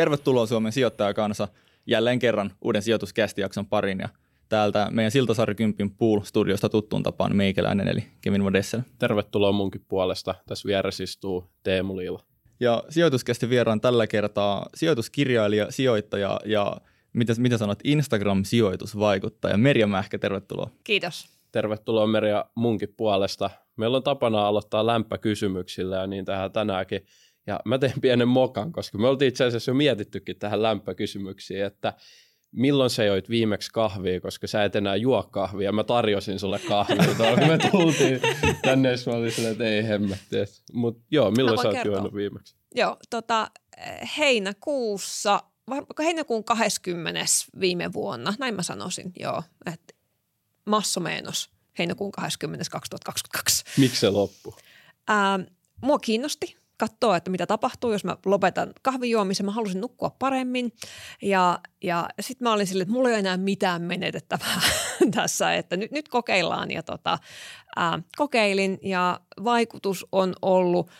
tervetuloa Suomen sijoittajakansa jälleen kerran uuden sijoituskästijakson parin ja täältä meidän Siltasaari Kympin Pool-studiosta tuttuun tapaan meikäläinen eli Kevin Modessel. Tervetuloa munkin puolesta. Tässä vieressä istuu Teemu Liila. Ja sijoituskästi vieraan tällä kertaa sijoituskirjailija, sijoittaja ja mitä, mitä sanot, Instagram-sijoitusvaikuttaja Merja Mähkä, tervetuloa. Kiitos. Tervetuloa Merja munkin puolesta. Meillä on tapana aloittaa lämpökysymyksillä ja niin tähän tänäänkin. Ja mä teen pienen mokan, koska me oltiin itse asiassa jo mietittykin tähän lämpökysymyksiin, että milloin sä joit viimeksi kahvia, koska sä et enää juo kahvia. Mä tarjosin sulle kahvia, kun me tultiin tänne, mä olin silleen, että ei hemmetti. Mutta joo, milloin sä oot juonut viimeksi? Joo, tota, heinäkuussa, heinäkuun 20. viime vuonna, näin mä sanoisin, joo, että massomenos heinäkuun 20. 2022. Miksi se loppui? Ää, mua kiinnosti katsoa, että mitä tapahtuu, jos mä lopetan kahvijuomisen. Mä halusin nukkua paremmin ja, ja sitten mä olin silleen, että mulla ei ole enää mitään menetettävää tässä, että nyt, nyt kokeillaan ja tota, ää, kokeilin ja vaikutus on ollut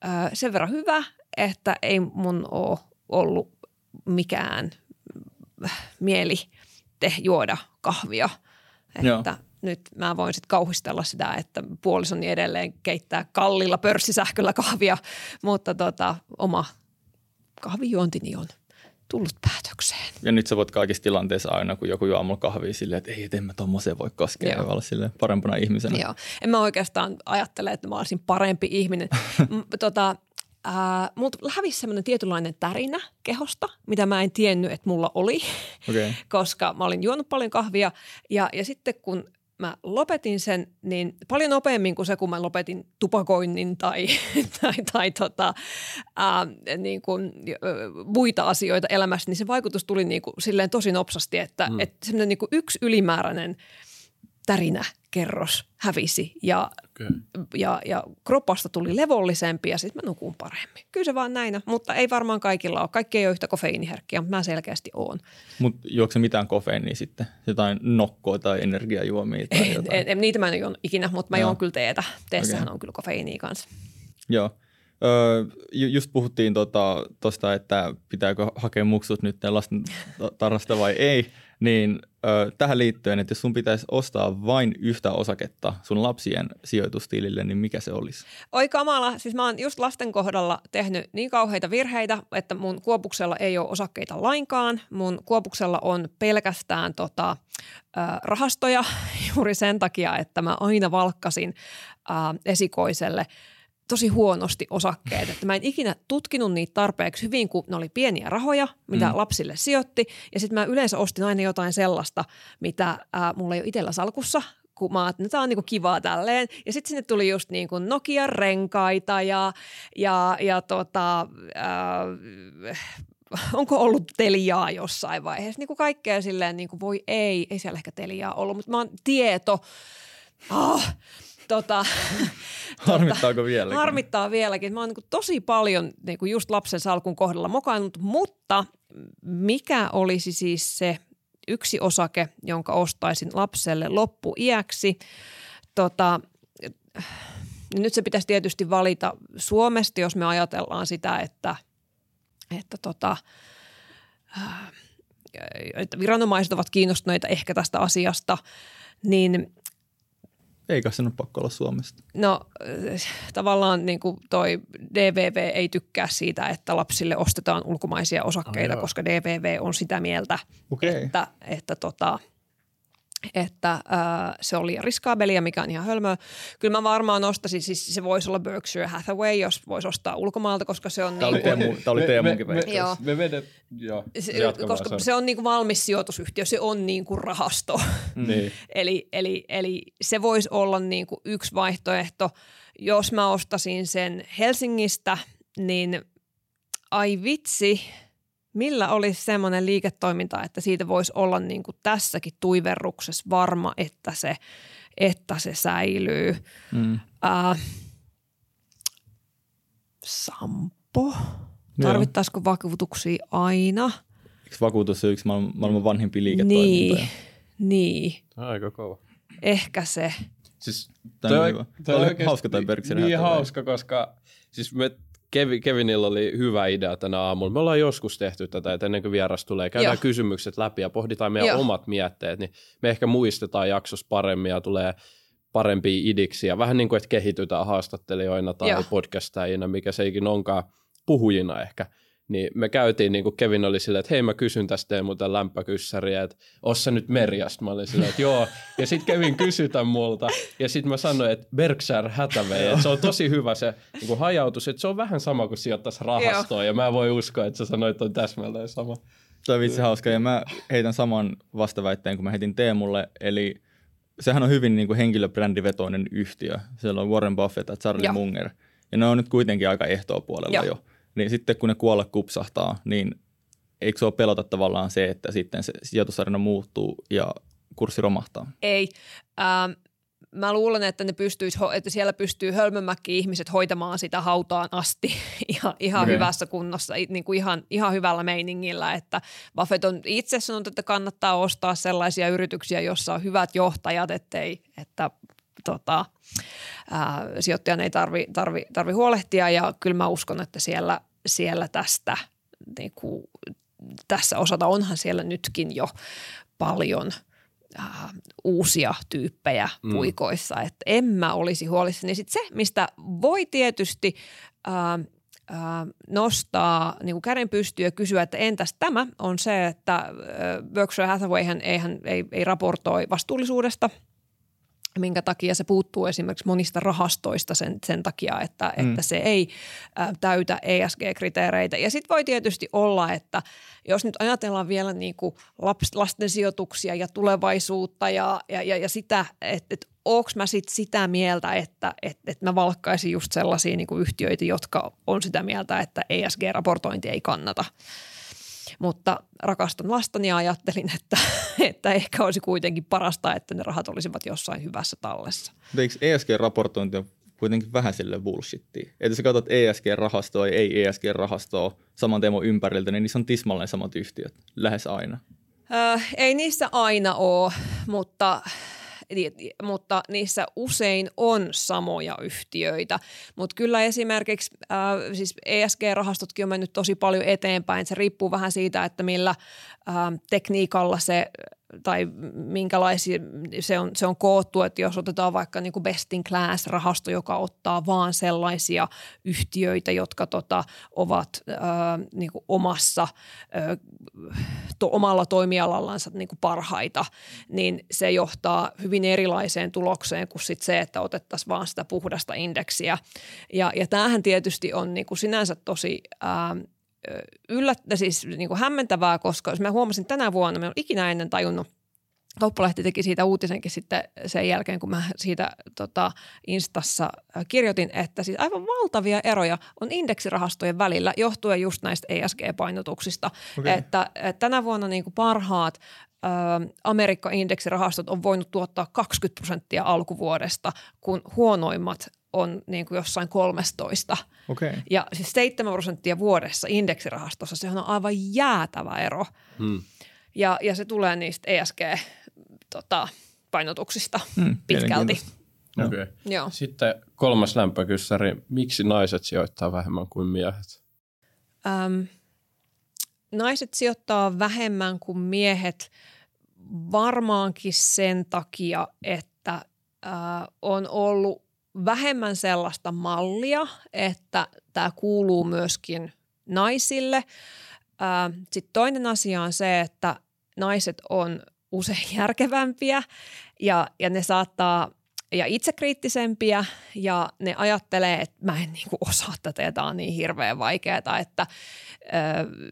ää, sen verran hyvä, että ei mun ole ollut mikään mieli te juoda kahvia. Että Joo nyt mä voin sitten kauhistella sitä, että puolisoni edelleen keittää kallilla pörssisähköllä kahvia, mutta tota, oma kahvijuontini on tullut päätökseen. Ja nyt sä voit kaikissa tilanteissa aina, kun joku juo aamulla kahvia silleen, että ei, et en mä tommoseen voi koskea Joo. ja olla silleen parempana ihmisenä. Joo, en mä oikeastaan ajattele, että mä olisin parempi ihminen. tota, Äh, multa hävisi semmoinen tietynlainen tärinä kehosta, mitä mä en tiennyt, että mulla oli, okay. koska mä olin juonut paljon kahvia. Ja, ja sitten kun mä lopetin sen, niin paljon nopeammin kuin se, kun mä lopetin tupakoinnin tai, tai, tai tota, ää, niin kuin, muita asioita elämässä, niin se vaikutus tuli niin kuin, silleen tosi nopsasti, että, mm. että semmoinen niin kuin yksi ylimääräinen – tärinä kerros hävisi ja, okay. ja, ja kropasta tuli levollisempi ja sitten mä nukun paremmin. Kyllä se vaan näin, mutta ei varmaan kaikilla ole. Kaikki ei ole yhtä kofeiiniherkkiä, mutta mä selkeästi oon. Mutta juokse mitään kofeiinia sitten? Jotain nokkoa tai energiajuomia tai ei, jotain? En, niitä mä en juon ikinä, mutta mä juon kyllä teetä. Teessähän okay. on kyllä kofeiinia kanssa. Joo. Öö, just puhuttiin tuosta, tota, että pitääkö hakea muksut nyt lasten tarrasta vai ei, niin ö, tähän liittyen, että jos sun pitäisi ostaa vain yhtä osaketta sun lapsien sijoitustilille, niin mikä se olisi? Oi kamala, siis mä oon just lasten kohdalla tehnyt niin kauheita virheitä, että mun kuopuksella ei ole osakkeita lainkaan. Mun kuopuksella on pelkästään tota, ö, rahastoja juuri sen takia, että mä aina valkkasin ö, esikoiselle – tosi huonosti osakkeet. Että mä en ikinä tutkinut niitä tarpeeksi hyvin, kun ne oli pieniä rahoja, mitä mm. lapsille sijoitti. Ja sitten mä yleensä ostin aina jotain sellaista, mitä ää, mulla ei ole itsellä salkussa, kun mä että tämä on niinku kivaa tälleen. Ja sitten sinne tuli just niinku Nokia-renkaita ja, ja, ja tota, ää, onko ollut Teliaa jossain vaiheessa. Niinku kaikkea silleen, niinku voi ei, ei siellä ehkä Teliaa ollut, mutta mä oon tieto. Oh, tota, Harmittaako tota, vieläkin? Harmittaa vieläkin. Mä oon niin tosi paljon niin kuin just lapsen salkun kohdalla mokannut, mutta mikä olisi siis se yksi osake, jonka ostaisin lapselle loppuiäksi? Tota, nyt se pitäisi tietysti valita Suomesta, jos me ajatellaan sitä, että, että tota, että viranomaiset ovat kiinnostuneita ehkä tästä asiasta, niin eikä sen ole pakko olla Suomesta. No tavallaan niin kuin toi DVV ei tykkää siitä, että lapsille ostetaan ulkomaisia osakkeita, oh, koska DVV on sitä mieltä, okay. että, että tota, että äh, se oli riskaabelia, mikä on ihan hölmöä. Kyllä mä varmaan ostaisin, siis se voisi olla Berkshire Hathaway, jos voisi ostaa ulkomaalta, koska se on... Tämä niin oli, Teemu, tämä oli Teemunkin me, me, me, joo. me vedet, joo. Se, koska se on niin kuin valmis sijoitusyhtiö, se on niin kuin rahasto. Mm. Niin. eli, eli, eli se voisi olla niin kuin yksi vaihtoehto. Jos mä ostasin sen Helsingistä, niin ai vitsi – Millä olisi semmoinen liiketoiminta, että siitä voisi olla niin kuin tässäkin tuiverruksessa varma, että se, että se säilyy? Mm. Äh, sampo. Tarvittaisiko vakuutuksia aina? Eikö vakuutus ole yksi maailman, maailman vanhimpia liiketoimintoja? Niin, niin. Aika kova. Ehkä se. Siis toi, toi, toi, toi hauska toi Berkshire Niin hauska, koska siis me Kevi, Kevinillä oli hyvä idea tänä aamulla. Me ollaan joskus tehty tätä, että ennen kuin vieras tulee, käydään Joo. kysymykset läpi ja pohditaan meidän Joo. omat mietteet, niin me ehkä muistetaan jaksossa paremmin ja tulee parempia idiksiä. Vähän niin kuin, että kehitytään haastattelijoina tai Joo. podcastajina, mikä se ikinä onkaan puhujina ehkä niin me käytiin, niin kuin Kevin oli silleen, että hei mä kysyn tästä Teemu tämän lämpökyssäriä, että ossa nyt Merjasta. Mä olin silleen, että joo. Ja sitten Kevin kysytä multa. Ja sitten mä sanoin, että Berkshire Hathaway, että se on tosi hyvä se niin kuin hajautus, että se on vähän sama kuin sijoittaisi rahastoon. Ja mä voi uskoa, että sä sanoit, että on täsmälleen sama. Se on vitsi hauska. Ja mä heitän saman vastaväitteen, kun mä heitin Teemulle. Eli sehän on hyvin niin kuin henkilöbrändivetoinen yhtiö. Siellä on Warren Buffett ja Charlie ja. Munger. Ja ne on nyt kuitenkin aika ehtoa puolella ja. jo niin sitten kun ne kuolla kupsahtaa, niin eikö se ole pelota tavallaan se, että sitten se sijoitusarina muuttuu ja kurssi romahtaa? Ei. Ähm, mä luulen, että, ne pystyis, että siellä pystyy hölmömäkki ihmiset hoitamaan sitä hautaan asti ihan, ihan okay. hyvässä kunnossa, niin kuin ihan, ihan hyvällä meiningillä. Että Buffett on itse sanonut, että kannattaa ostaa sellaisia yrityksiä, joissa on hyvät johtajat, ettei, että tota, ää, sijoittajan ei tarvi, tarvi, tarvi huolehtia ja kyllä mä uskon, että siellä, siellä tästä niin kuin, tässä osata onhan siellä nytkin jo paljon ää, uusia tyyppejä mm. puikoissa, että en mä olisi huolissani. Sitten se, mistä voi tietysti ää, nostaa niin kuin käden pystyyn ja kysyä, että entäs tämä, on se, että Berkshire Hathawayhan eihän, ei, ei raportoi vastuullisuudesta – minkä takia se puuttuu esimerkiksi monista rahastoista sen, sen takia, että, mm. että se ei ä, täytä ESG-kriteereitä. Ja sitten voi tietysti olla, että jos nyt ajatellaan vielä niin kuin laps, lasten sijoituksia ja tulevaisuutta ja, ja, ja, ja sitä, että, että onko mä sit sitä mieltä, että, että, että mä valkkaisin just sellaisia niin kuin yhtiöitä, jotka on sitä mieltä, että ESG-raportointi ei kannata – mutta rakastan lastani ja ajattelin, että, että ehkä olisi kuitenkin parasta, että ne rahat olisivat jossain hyvässä tallessa. Eikö ESG-raportointi on kuitenkin vähän sille bullshittia? Että jos katsot ESG-rahastoa ja ei ESG-rahastoa saman teemon ympäriltä, niin niissä on tismalleen samat yhtiöt, lähes aina. Äh, ei niissä aina ole, mutta mutta niissä usein on samoja yhtiöitä. Mutta kyllä esimerkiksi äh, siis ESG-rahastotkin on mennyt tosi paljon eteenpäin. Se riippuu vähän siitä, että millä äh, tekniikalla se tai minkälaisia se on, se on koottu, että jos otetaan vaikka niin kuin best in class rahasto, joka ottaa vaan sellaisia yhtiöitä, jotka tota, ovat ää, niin kuin omassa, ää, to, omalla toimialallansa niin kuin parhaita, niin se johtaa hyvin erilaiseen tulokseen kuin sit se, että otettaisiin vaan sitä puhdasta indeksiä. Ja, ja tämähän tietysti on niin kuin sinänsä tosi ää, yllättä, siis niin kuin hämmentävää, koska jos mä huomasin tänä vuonna, mä en ikinä ennen tajunnut, Kauppalehti teki siitä uutisenkin sitten sen jälkeen, kun mä siitä tota, Instassa kirjoitin, että siis aivan valtavia eroja on indeksirahastojen välillä johtuen just näistä ESG-painotuksista. Okay. Että, että tänä vuonna niin kuin parhaat Amerikka-indeksirahastot on voinut tuottaa 20 prosenttia alkuvuodesta, kun huonoimmat on niin kuin jossain 13. Okay. Ja siis 7 prosenttia vuodessa indeksirahastossa, sehän on aivan jäätävä ero. Hmm. Ja, ja se tulee niistä ESG-painotuksista tota, hmm, pitkälti. Okay. Joo. Sitten kolmas lämpökyssäri. Miksi naiset sijoittaa vähemmän kuin miehet? Öm, naiset sijoittaa vähemmän kuin miehet varmaankin sen takia, että äh, on ollut vähemmän sellaista mallia, että tämä kuuluu myöskin naisille. Sitten toinen asia on se, että naiset on usein järkevämpiä ja, ja ne saattaa ja itsekriittisempiä ja ne ajattelee, että mä en niinku osaa tätä ja tämä on niin hirveän vaikeaa, että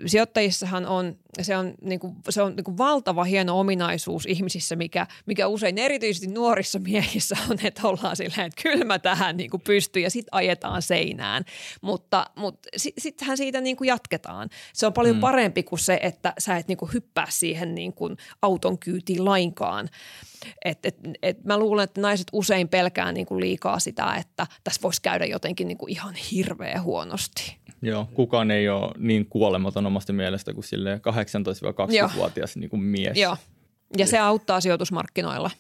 sijoittajissahan on, se on, niin kuin, se on niin kuin valtava hieno ominaisuus ihmisissä, mikä, mikä usein erityisesti nuorissa miehissä on, että ollaan silleen, että kyllä mä tähän niin kuin pystyn ja sitten ajetaan seinään. Mutta, mutta sittenhän siitä niin kuin jatketaan. Se on paljon mm. parempi kuin se, että sä et niin kuin hyppää siihen niin kuin auton kyytiin lainkaan. Et, et, et mä luulen, että naiset usein pelkää niin kuin liikaa sitä, että tässä voisi käydä jotenkin niin kuin ihan hirveän huonosti. Joo, kukaan ei ole niin kuolematon omasta mielestä kuin sille 18-20-vuotias niin kuin mies. Joo, ja se auttaa sijoitusmarkkinoilla.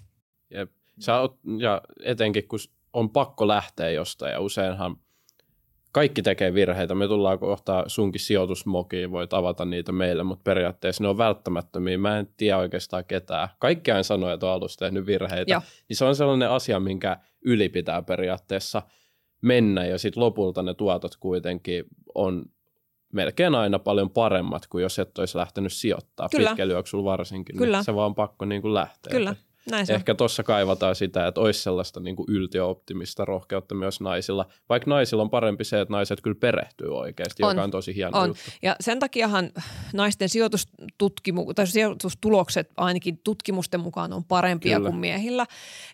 Jep. Sä oot, ja etenkin kun on pakko lähteä jostain ja useinhan kaikki tekee virheitä. Me tullaan kohta sunkin sijoitusmokiin, voit avata niitä meille, mutta periaatteessa ne on välttämättömiä. Mä en tiedä oikeastaan ketään. Kaikki aina sanoo, että on alussa tehnyt virheitä. Joo. Niin se on sellainen asia, minkä yli pitää periaatteessa mennä ja sitten lopulta ne tuotot kuitenkin on melkein aina paljon paremmat kuin jos et olisi lähtenyt sijoittaa Kyllä. pitkällä juoksulla varsinkin. Kyllä. Niin se vaan pakko niin kuin lähteä. Kyllä, näin se. Ehkä tuossa kaivataan sitä, että olisi sellaista niin kuin yltiöoptimista rohkeutta myös naisilla. Vaikka naisilla on parempi se, että naiset kyllä perehtyy oikeasti, On. joka on tosi hieno On. juttu. Ja sen takiahan naisten sijoitustutkimu- tai sijoitustulokset ainakin tutkimusten mukaan on parempia Kyllä. kuin miehillä.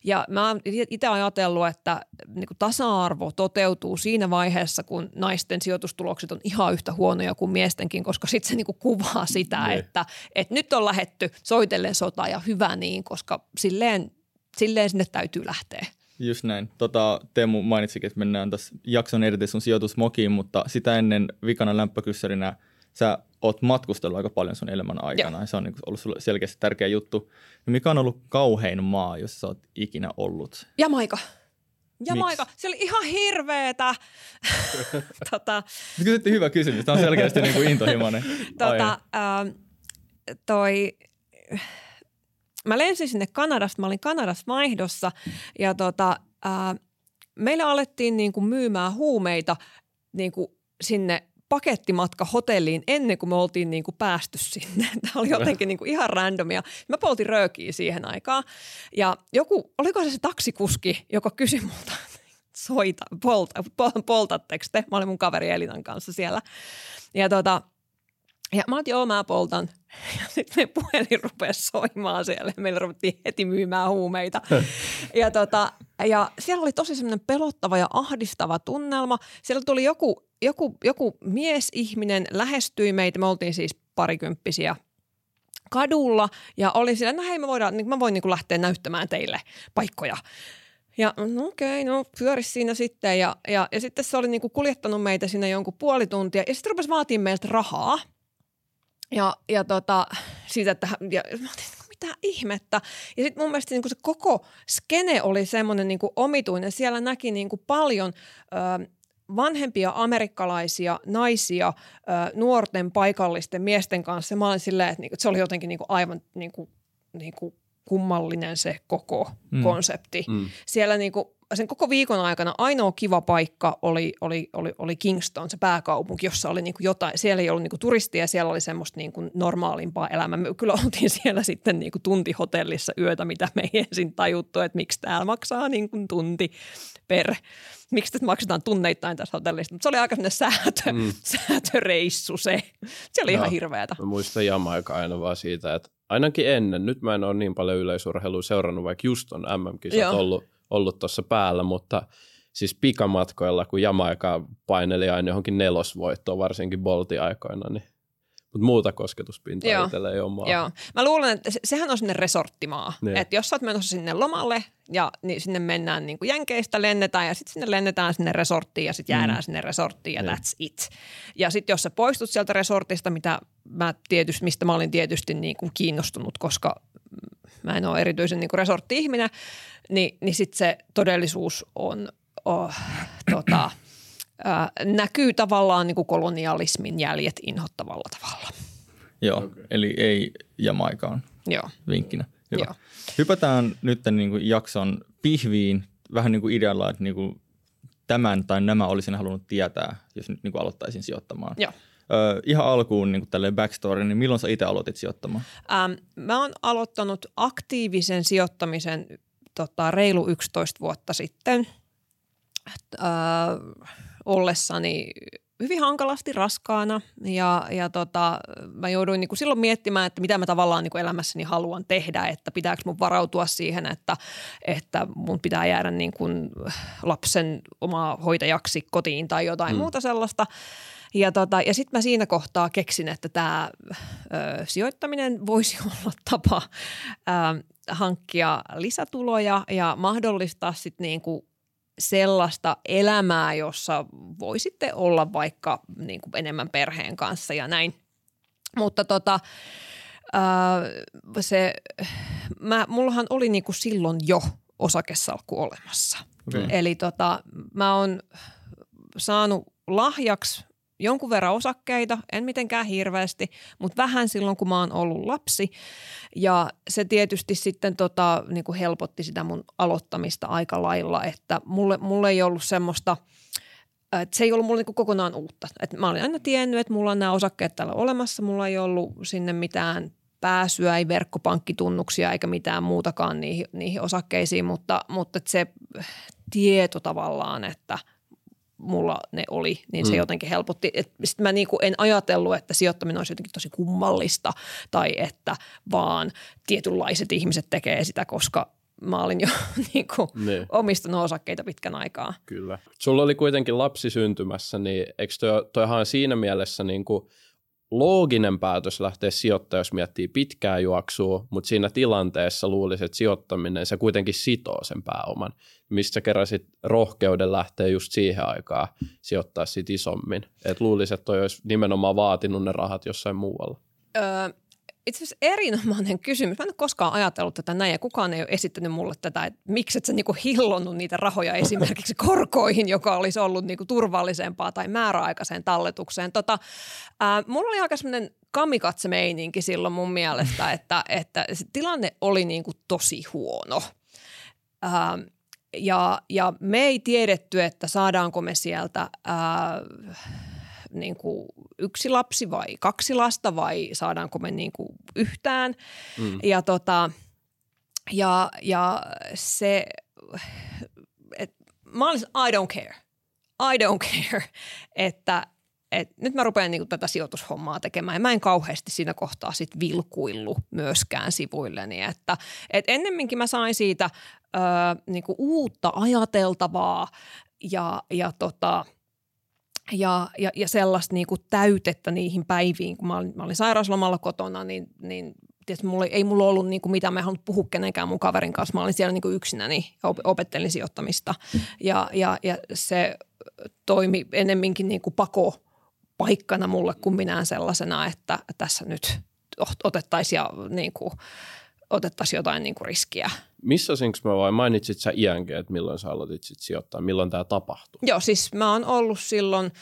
Ja mä oon itse ajatellut, että niin kuin tasa-arvo toteutuu siinä vaiheessa, kun naisten sijoitustulokset on ihan yhtä huonoja kuin miestenkin, koska sitten se niin kuin kuvaa sitä, Niin. että, että nyt on lähetty soitellen sota ja hyvä niin, koska silleen, silleen sinne täytyy lähteä. Just näin. Tota, Teemu mainitsikin, että mennään tässä jakson edetessä sun sijoitusmokiin, mutta sitä ennen vikana lämpökyssärinä sä oot matkustellut aika paljon sun elämän aikana ja se on niin ollut sulle selkeästi tärkeä juttu. Mikä on ollut kauhein maa, jossa sä oot ikinä ollut? Jamaika. Jamaika. Se oli ihan hirveetä. tota, Se kysyttiin hyvä kysymys. Tämä on selkeästi niin kuin intohimoinen. tota, ähm, toi, mä lensin sinne Kanadasta, mä olin Kanadassa vaihdossa ja tota, äh, meille alettiin niin kuin myymään huumeita niin kuin sinne pakettimatka hotelliin ennen kuin me oltiin niin kuin päästy sinne. Tämä oli jotenkin niin kuin ihan randomia. Mä poltin röökiä siihen aikaan ja joku, oliko se se taksikuski, joka kysyi multa, soita, polta, pol, poltatteko te? Mä olin mun kaveri Elinan kanssa siellä. Ja tota, ja mä oon, joo, mä poltan. Ja sitten me puhelin rupesi soimaan siellä ja meillä ruvettiin heti myymään huumeita. ja, tota, ja siellä oli tosi semmoinen pelottava ja ahdistava tunnelma. Siellä tuli joku, joku, joku miesihminen, lähestyi meitä, me oltiin siis parikymppisiä kadulla ja oli siellä, no hei mä, voidaan, niin mä voin niin lähteä näyttämään teille paikkoja. Ja no okei, okay, no pyöri siinä sitten ja, ja, ja sitten se oli niin kuljettanut meitä sinne jonkun puoli tuntia ja sitten rupesi vaatii meiltä rahaa. Ja, ja tota, siitä, että ja, mitä ihmettä. Ja sitten mun mielestä niin se koko skene oli semmoinen niin kuin omituinen. Siellä näki niin kuin paljon ö, vanhempia amerikkalaisia naisia ö, nuorten paikallisten miesten kanssa. Mä olin silleen, että, niin kuin, että se oli jotenkin niin kuin aivan niin kuin, niin kuin kummallinen se koko Mm. konsepti. Mm. Siellä niinku, sen koko viikon aikana ainoa kiva paikka oli, oli, oli, oli Kingston, se pääkaupunki, jossa oli niinku jotain. Siellä ei ollut niinku turistia, siellä oli semmoista niinku normaalimpaa elämää. Me kyllä oltiin siellä sitten niinku tunti hotellissa yötä, mitä me ei ensin tajuttu, että miksi täällä maksaa niinku tunti per miksi tästä maksetaan tunneittain tässä hotellissa. Mutta se oli aika sellainen säätö, Mm. säätöreissu se. Se oli Joo. ihan hirveätä. Mä muistan Jamaika aina vaan siitä, että ainakin ennen, nyt mä en ole niin paljon yleisurheilua seurannut, vaikka just on MM-kisat Joo. ollut, ollut tuossa päällä, mutta siis pikamatkoilla, kun Jamaika paineli aina johonkin nelosvoittoon, varsinkin Boltin aikoina, niin mutta muuta kosketuspintaa Joo. itsellä ei ole maa. Joo. Mä luulen, että se, sehän on sinne resorttimaa. Niin. Että jos sä oot menossa sinne lomalle ja niin sinne mennään niin kuin Jenkeistä lennetään ja sitten sinne lennetään sinne resorttiin ja sitten jäädään Mm. sinne resorttiin ja Niin. that's it. Ja sitten jos sä poistut sieltä resortista, mitä mä tietysti, mistä mä olin tietysti niin kuin kiinnostunut, koska mä en ole erityisen niin kuin resortti-ihminen, niin, niin sitten se todellisuus on oh, tota, näkyy tavallaan niin kuin kolonialismin jäljet inhottavalla tavalla. Joo, okay. eli ei Jamaikaan Joo. vinkkinä. Hyvä. Joo. Hypätään nyt niin kuin jakson pihviin vähän niin kuin idealla, että niin kuin tämän tai nämä olisin halunnut tietää, jos nyt niin kuin aloittaisin sijoittamaan. Joo. Ö, ihan alkuun niin kuin tälleen backstory, niin milloin sä itse aloitit sijoittamaan? Ähm, mä oon aloittanut aktiivisen sijoittamisen tota, reilu 11 vuotta sitten äh, ollessani hyvin hankalasti raskaana ja, ja tota, mä jouduin niinku silloin miettimään, että mitä mä tavallaan niinku elämässäni haluan tehdä, että pitääkö mun varautua siihen, että, että mun pitää jäädä niinku lapsen omaa hoitajaksi kotiin tai jotain mm. muuta sellaista. Ja, tota, ja sitten mä siinä kohtaa keksin, että tämä sijoittaminen voisi olla tapa ö, hankkia lisätuloja ja mahdollistaa sitten niinku sellaista elämää, jossa voisitte olla vaikka niinku enemmän perheen kanssa ja näin. Mutta tota, ö, se, mä, mullahan oli niinku silloin jo osakesalkku olemassa. Okay. Eli tota, mä oon saanut lahjaksi jonkun verran osakkeita, en mitenkään hirveästi, mutta vähän silloin, kun mä oon ollut lapsi. Ja se tietysti sitten tota, niin kuin helpotti sitä mun aloittamista aika lailla, että mulle, mulle ei ollut semmoista – että se ei ollut mulle niin kokonaan uutta. Et mä olin aina tiennyt, että mulla on nämä osakkeet täällä olemassa. Mulla ei ollut sinne mitään pääsyä, ei verkkopankkitunnuksia eikä mitään muutakaan niihin, niihin osakkeisiin, mutta, mutta se tieto tavallaan, että mulla ne oli, niin se mm. jotenkin helpotti. Sitten mä niinku en ajatellut, että sijoittaminen olisi jotenkin tosi kummallista tai että vaan tietynlaiset ihmiset tekee sitä, koska mä olin jo niin kuin, niin. omistanut osakkeita pitkän aikaa. Kyllä. Sulla oli kuitenkin lapsi syntymässä, niin eikö toi, toihan siinä mielessä niin kuin looginen päätös lähteä sijoittamaan, jos miettii pitkää juoksua, mutta siinä tilanteessa luulisi, että sijoittaminen, se kuitenkin sitoo sen pääoman. Mistä keräsit rohkeuden lähteä just siihen aikaan sijoittaa sit isommin? Et luulisi, että toi olisi nimenomaan vaatinut ne rahat jossain muualla. Öö, itse asiassa erinomainen kysymys. Mä en ole koskaan ajatellut tätä näin ja kukaan ei ole esittänyt mulle tätä, että miksi et sä niinku hillonnut niitä rahoja esimerkiksi korkoihin, joka olisi ollut niinku turvallisempaa tai määräaikaiseen talletukseen. Tota, ää, mulla oli aika semmoinen kamikatse-meininki silloin mun mielestä, että, että se tilanne oli niinku tosi huono. Ää, ja, ja me ei tiedetty, että saadaanko me sieltä ää, niin kuin yksi lapsi vai kaksi lasta vai saadaanko me niin kuin yhtään. Mm. Ja, tota, ja, ja se, et, mä olisin, I don't care. I don't care, että et nyt mä rupean niinku tätä sijoitushommaa tekemään. Ja mä en kauheasti siinä kohtaa sit vilkuillu myöskään sivuilleni. Että et ennemminkin mä sain siitä ö, niinku uutta ajateltavaa ja, ja tota, ja, ja, ja sellaista niin kuin täytettä niihin päiviin, kun mä olin, mä olin sairauslomalla kotona, niin, niin tietysti mulla, ei mulla ollut niin kuin mitään, mä en halunnut puhua kenenkään mun kaverin kanssa, mä olin siellä niin kuin yksinäni ja opettelin sijoittamista. Ja, ja, ja se toimi ennemminkin niin kuin pako paikkana mulle kuin minään sellaisena, että tässä nyt otettaisiin ja niin kuin, otettaisiin jotain niin kuin riskiä. Missä sinks mä vai mainitsit sä iänkin, että milloin sä aloitit sit sijoittaa, milloin tämä tapahtui? Joo, siis mä oon ollut silloin,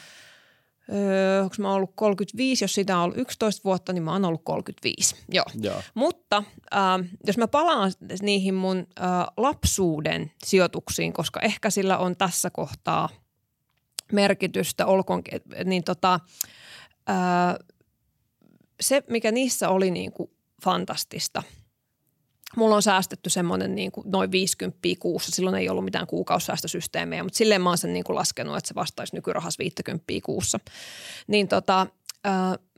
öö, onko mä ollut 35, jos sitä on ollut 11 vuotta, niin mä oon ollut 35. Joo. Joo. Mutta äh, jos mä palaan niihin mun äh, lapsuuden sijoituksiin, koska ehkä sillä on tässä kohtaa merkitystä, olkoon, niin tota, äh, se, mikä niissä oli niin kuin fantastista – Mulla on säästetty semmoinen niin kuin noin 50 kuussa. Silloin ei ollut mitään kuukausisäästösysteemejä, mutta silleen mä oon sen niin kuin laskenut, että se vastaisi nykyrahas 50 kuussa. Niin tota, äh,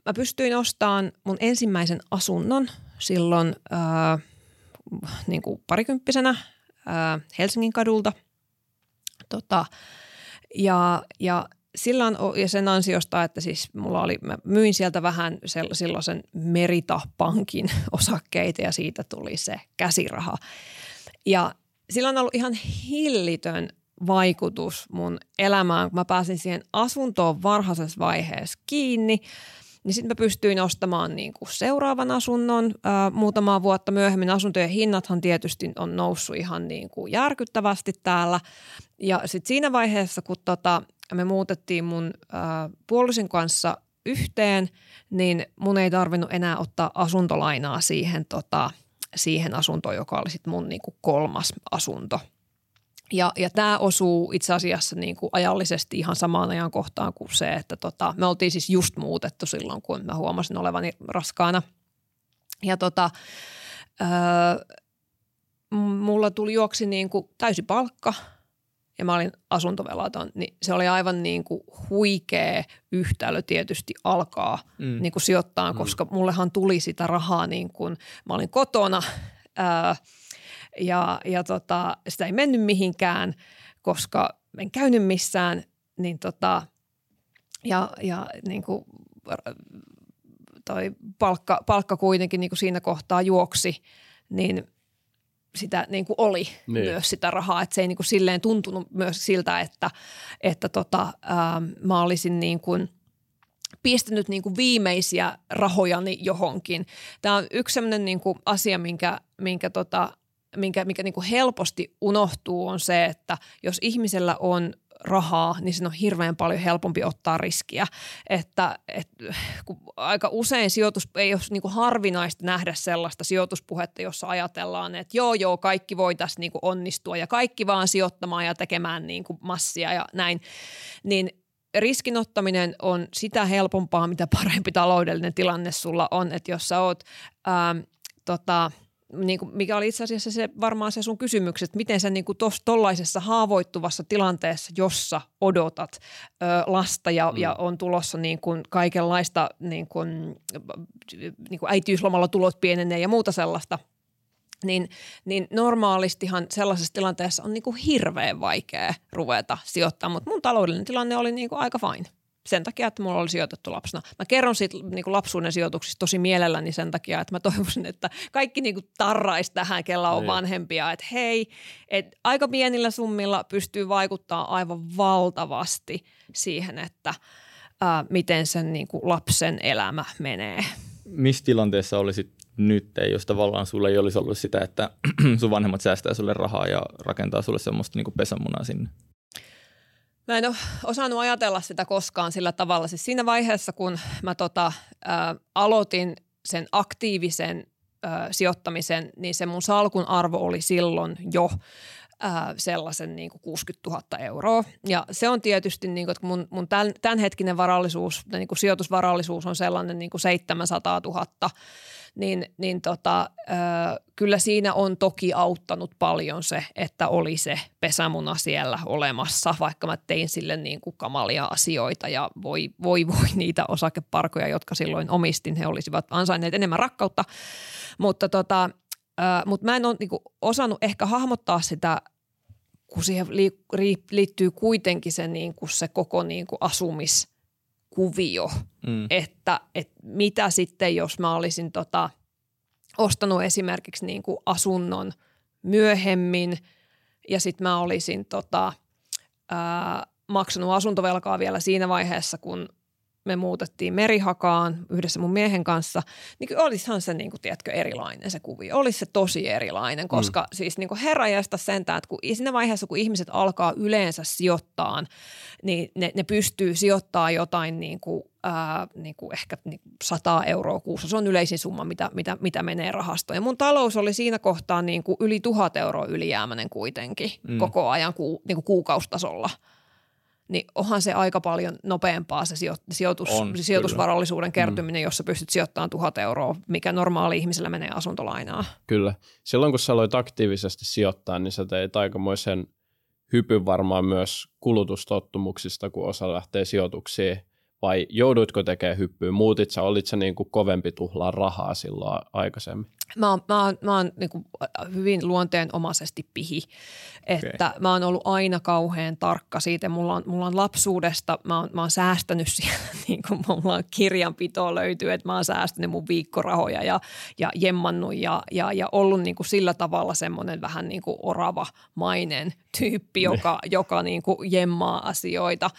mä pystyin ostamaan mun ensimmäisen asunnon silloin äh, niin kuin parikymppisenä äh, Helsingin kadulta. Tota, ja, ja silloin ja sen ansiosta, että siis mulla oli, mä myin sieltä vähän silloisen Merita-pankin osakkeita ja siitä tuli se käsiraha. Ja sillä on ollut ihan hillitön vaikutus mun elämään, kun mä pääsin siihen asuntoon varhaisessa vaiheessa kiinni. Niin sitten mä pystyin ostamaan niin kuin seuraavan asunnon ää, muutamaa vuotta myöhemmin. Asuntojen hinnathan tietysti on noussut ihan niin kuin järkyttävästi täällä. Ja sitten siinä vaiheessa, kun tota, me muutettiin mun äh, kanssa yhteen, niin mun ei tarvinnut enää ottaa asuntolainaa siihen, tota, siihen asuntoon, joka oli sitten mun niinku kolmas asunto. Ja, ja tämä osuu itse asiassa niinku ajallisesti ihan samaan ajankohtaan kuin se, että tota, me oltiin siis just muutettu silloin, kun mä huomasin olevani raskaana. Ja tota, öö, mulla tuli juoksi niinku täysi palkka – ja mä olin asuntovelaton, niin se oli aivan niin kuin huikea yhtälö tietysti alkaa mm. niin kuin sijoittaa, mm. koska mullehan tuli sitä rahaa niin kuin mä olin kotona ää, ja, ja tota, sitä ei mennyt mihinkään, koska en käynyt missään, niin tota, ja, ja niin kuin, toi palkka, palkka kuitenkin niin kuin siinä kohtaa juoksi, niin – sitä niin kuin oli niin. myös sitä rahaa, että se ei niin kuin silleen tuntunut myös siltä, että, että tota, ää, mä olisin niin kuin pistänyt niin kuin viimeisiä rahojani johonkin. Tämä on yksi sellainen niin kuin asia, minkä, minkä tota, minkä, mikä niin kuin helposti unohtuu on se, että jos ihmisellä on rahaa, niin sen on hirveän paljon helpompi ottaa riskiä. Että, et, kun aika usein sijoitus ei ole niin harvinaista nähdä sellaista sijoituspuhetta, jossa ajatellaan, että joo joo, kaikki voi tässä niin onnistua ja kaikki vaan sijoittamaan ja tekemään niin massia ja näin, niin riskinottaminen on sitä helpompaa, mitä parempi taloudellinen tilanne sulla on, että jos sä oot ähm, tota, niin kuin, mikä oli itse asiassa se, varmaan se sun kysymys, että miten sä niin kuin tollaisessa haavoittuvassa tilanteessa, jossa odotat ö, lasta ja, mm. ja on tulossa niin kuin kaikenlaista niin kuin, niin kuin äitiyslomalla tulot pienenee ja muuta sellaista – niin, niin normaalistihan sellaisessa tilanteessa on niin kuin hirveän vaikea ruveta sijoittamaan, mutta mun taloudellinen tilanne oli niin kuin aika fine sen takia, että mulla oli sijoitettu lapsena. Mä kerron siitä niin kuin lapsuuden sijoituksista tosi mielelläni sen takia, että mä toivoisin, että kaikki niin kuin tarraisi tähän, kella on niin. vanhempia, että hei, että aika pienillä summilla pystyy vaikuttaa aivan valtavasti siihen, että ää, miten sen niin kuin lapsen elämä menee. Missä tilanteessa olisit nyt, jos tavallaan sulle ei olisi ollut sitä, että sun vanhemmat säästää sulle rahaa ja rakentaa sulle semmoista niin kuin pesämunaa sinne? Mä en ole osannut ajatella sitä koskaan sillä tavalla. Siis siinä vaiheessa, kun mä tota, ä, aloitin sen aktiivisen ä, sijoittamisen, niin se mun salkun arvo oli silloin jo ää, sellaisen niin kuin 60 000 euroa. Ja se on tietysti, niin kuin, että mun, mun tämän, tämänhetkinen varallisuus, niin kuin sijoitusvarallisuus on sellainen niin kuin 700 000 niin, niin tota, ö, kyllä siinä on toki auttanut paljon se, että oli se pesämuna siellä olemassa, vaikka mä tein sille niin kuin kamalia asioita ja voi, voi, voi niitä osakeparkoja, jotka silloin omistin, he olisivat ansainneet enemmän rakkautta, mutta tota, mut mä en ole niin kuin osannut ehkä hahmottaa sitä kun siihen liittyy kuitenkin se, niin kuin se koko niin kuin asumis- kuvio, mm. että, että mitä sitten, jos mä olisin tota, ostanut esimerkiksi niin kuin asunnon myöhemmin ja sitten mä olisin tota, ää, maksanut asuntovelkaa vielä siinä vaiheessa, kun me muutettiin Merihakaan yhdessä mun miehen kanssa, niin olisihan se, niin kuin, tiedätkö, erilainen se kuvio. Olisi se tosi erilainen, koska mm. siis niin herrajasta sentään, että kun, siinä vaiheessa, kun ihmiset alkaa yleensä sijoittaa, niin ne, ne pystyy sijoittamaan jotain niin kuin, ää, niin kuin ehkä niin 100 euroa kuussa. Se on yleisin summa, mitä, mitä, mitä menee rahastoon. Ja mun talous oli siinä kohtaa niin kuin yli tuhat euroa ylijäämäinen kuitenkin mm. koko ajan ku, niin kuin kuukaustasolla – niin onhan se aika paljon nopeampaa se sijoitus, on, sijoitusvarallisuuden kyllä. Mm. kertyminen, mm. jossa pystyt sijoittamaan tuhat euroa, mikä normaali ihmisellä menee asuntolainaa. Kyllä. Silloin kun sä aloit aktiivisesti sijoittaa, niin sä teit aikamoisen hypyn varmaan myös kulutustottumuksista, kun osa lähtee sijoituksiin. Vai jouduitko tekemään hyppyä? Muutit sä, olit sä niin kuin kovempi tuhlaa rahaa silloin aikaisemmin? Mä oon, mä oon, mä oon niin kuin hyvin luonteenomaisesti pihi, että okay. mä oon ollut aina kauhean tarkka siitä. Mulla on, mulla on lapsuudesta, mä oon, mä oon säästänyt siellä, niin kuin mulla on kirjanpitoa löytyy, että mä oon säästänyt mun viikkorahoja ja, ja jemmannut ja, ja, ja ollut niin kuin sillä tavalla semmoinen vähän niin kuin orava-mainen tyyppi, joka, joka niin kuin jemmaa asioita.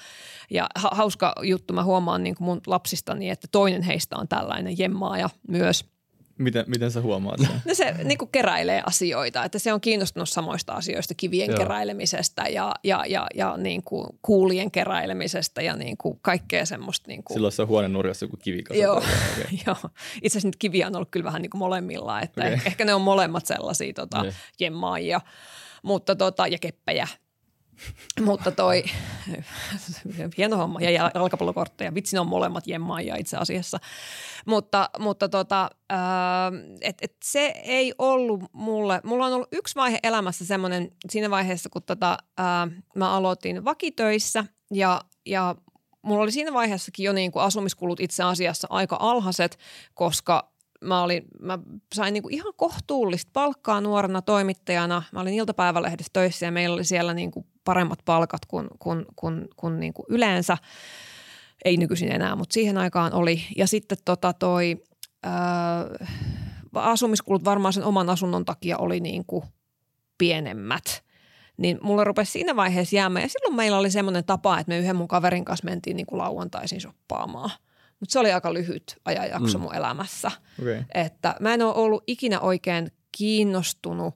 Ja hauska juttu, mä huomaan niin kuin mun lapsistani, että toinen heistä on tällainen jemmaaja myös – Miten, miten sä huomaat sen? No se niin kuin keräilee asioita, että se on kiinnostunut samoista asioista, kivien Joo. keräilemisestä ja, ja, ja, ja niin kuin kuulien keräilemisestä ja niin kuin kaikkea semmoista. Niin kuin... Silloin se on huoneen nurjassa joku kivikasa. Joo, okay. Joo. itse asiassa nyt kiviä on ollut kyllä vähän niin kuin molemmilla, että okay. ehkä ne on molemmat sellaisia tota, niin. jemmaajia mutta tota, ja keppejä mutta toi, hieno homma, ja jalkapallokortteja, vitsi ne on molemmat jemmaajia itse asiassa. Mutta, mutta tota, et, et se ei ollut mulle, mulla on ollut yksi vaihe elämässä semmoinen siinä vaiheessa, kun tota, ää, mä aloitin vakitöissä ja, ja mulla oli siinä vaiheessakin jo niin kuin asumiskulut itse asiassa aika alhaiset, koska mä, olin, mä sain niinku ihan kohtuullista palkkaa nuorena toimittajana. Mä olin iltapäivälehdessä töissä ja meillä oli siellä niinku paremmat palkat kuin, kuin, kuin, kuin niinku yleensä. Ei nykyisin enää, mutta siihen aikaan oli. Ja sitten tota toi, ää, asumiskulut varmaan sen oman asunnon takia oli niinku pienemmät. Niin mulle rupesi siinä vaiheessa jäämään. Ja silloin meillä oli semmoinen tapa, että me yhden mun kaverin kanssa mentiin niinku lauantaisin shoppaamaan – mutta se oli aika lyhyt ajanjakso mm. mun elämässä. Okay. Että mä en ole ollut ikinä oikein kiinnostunut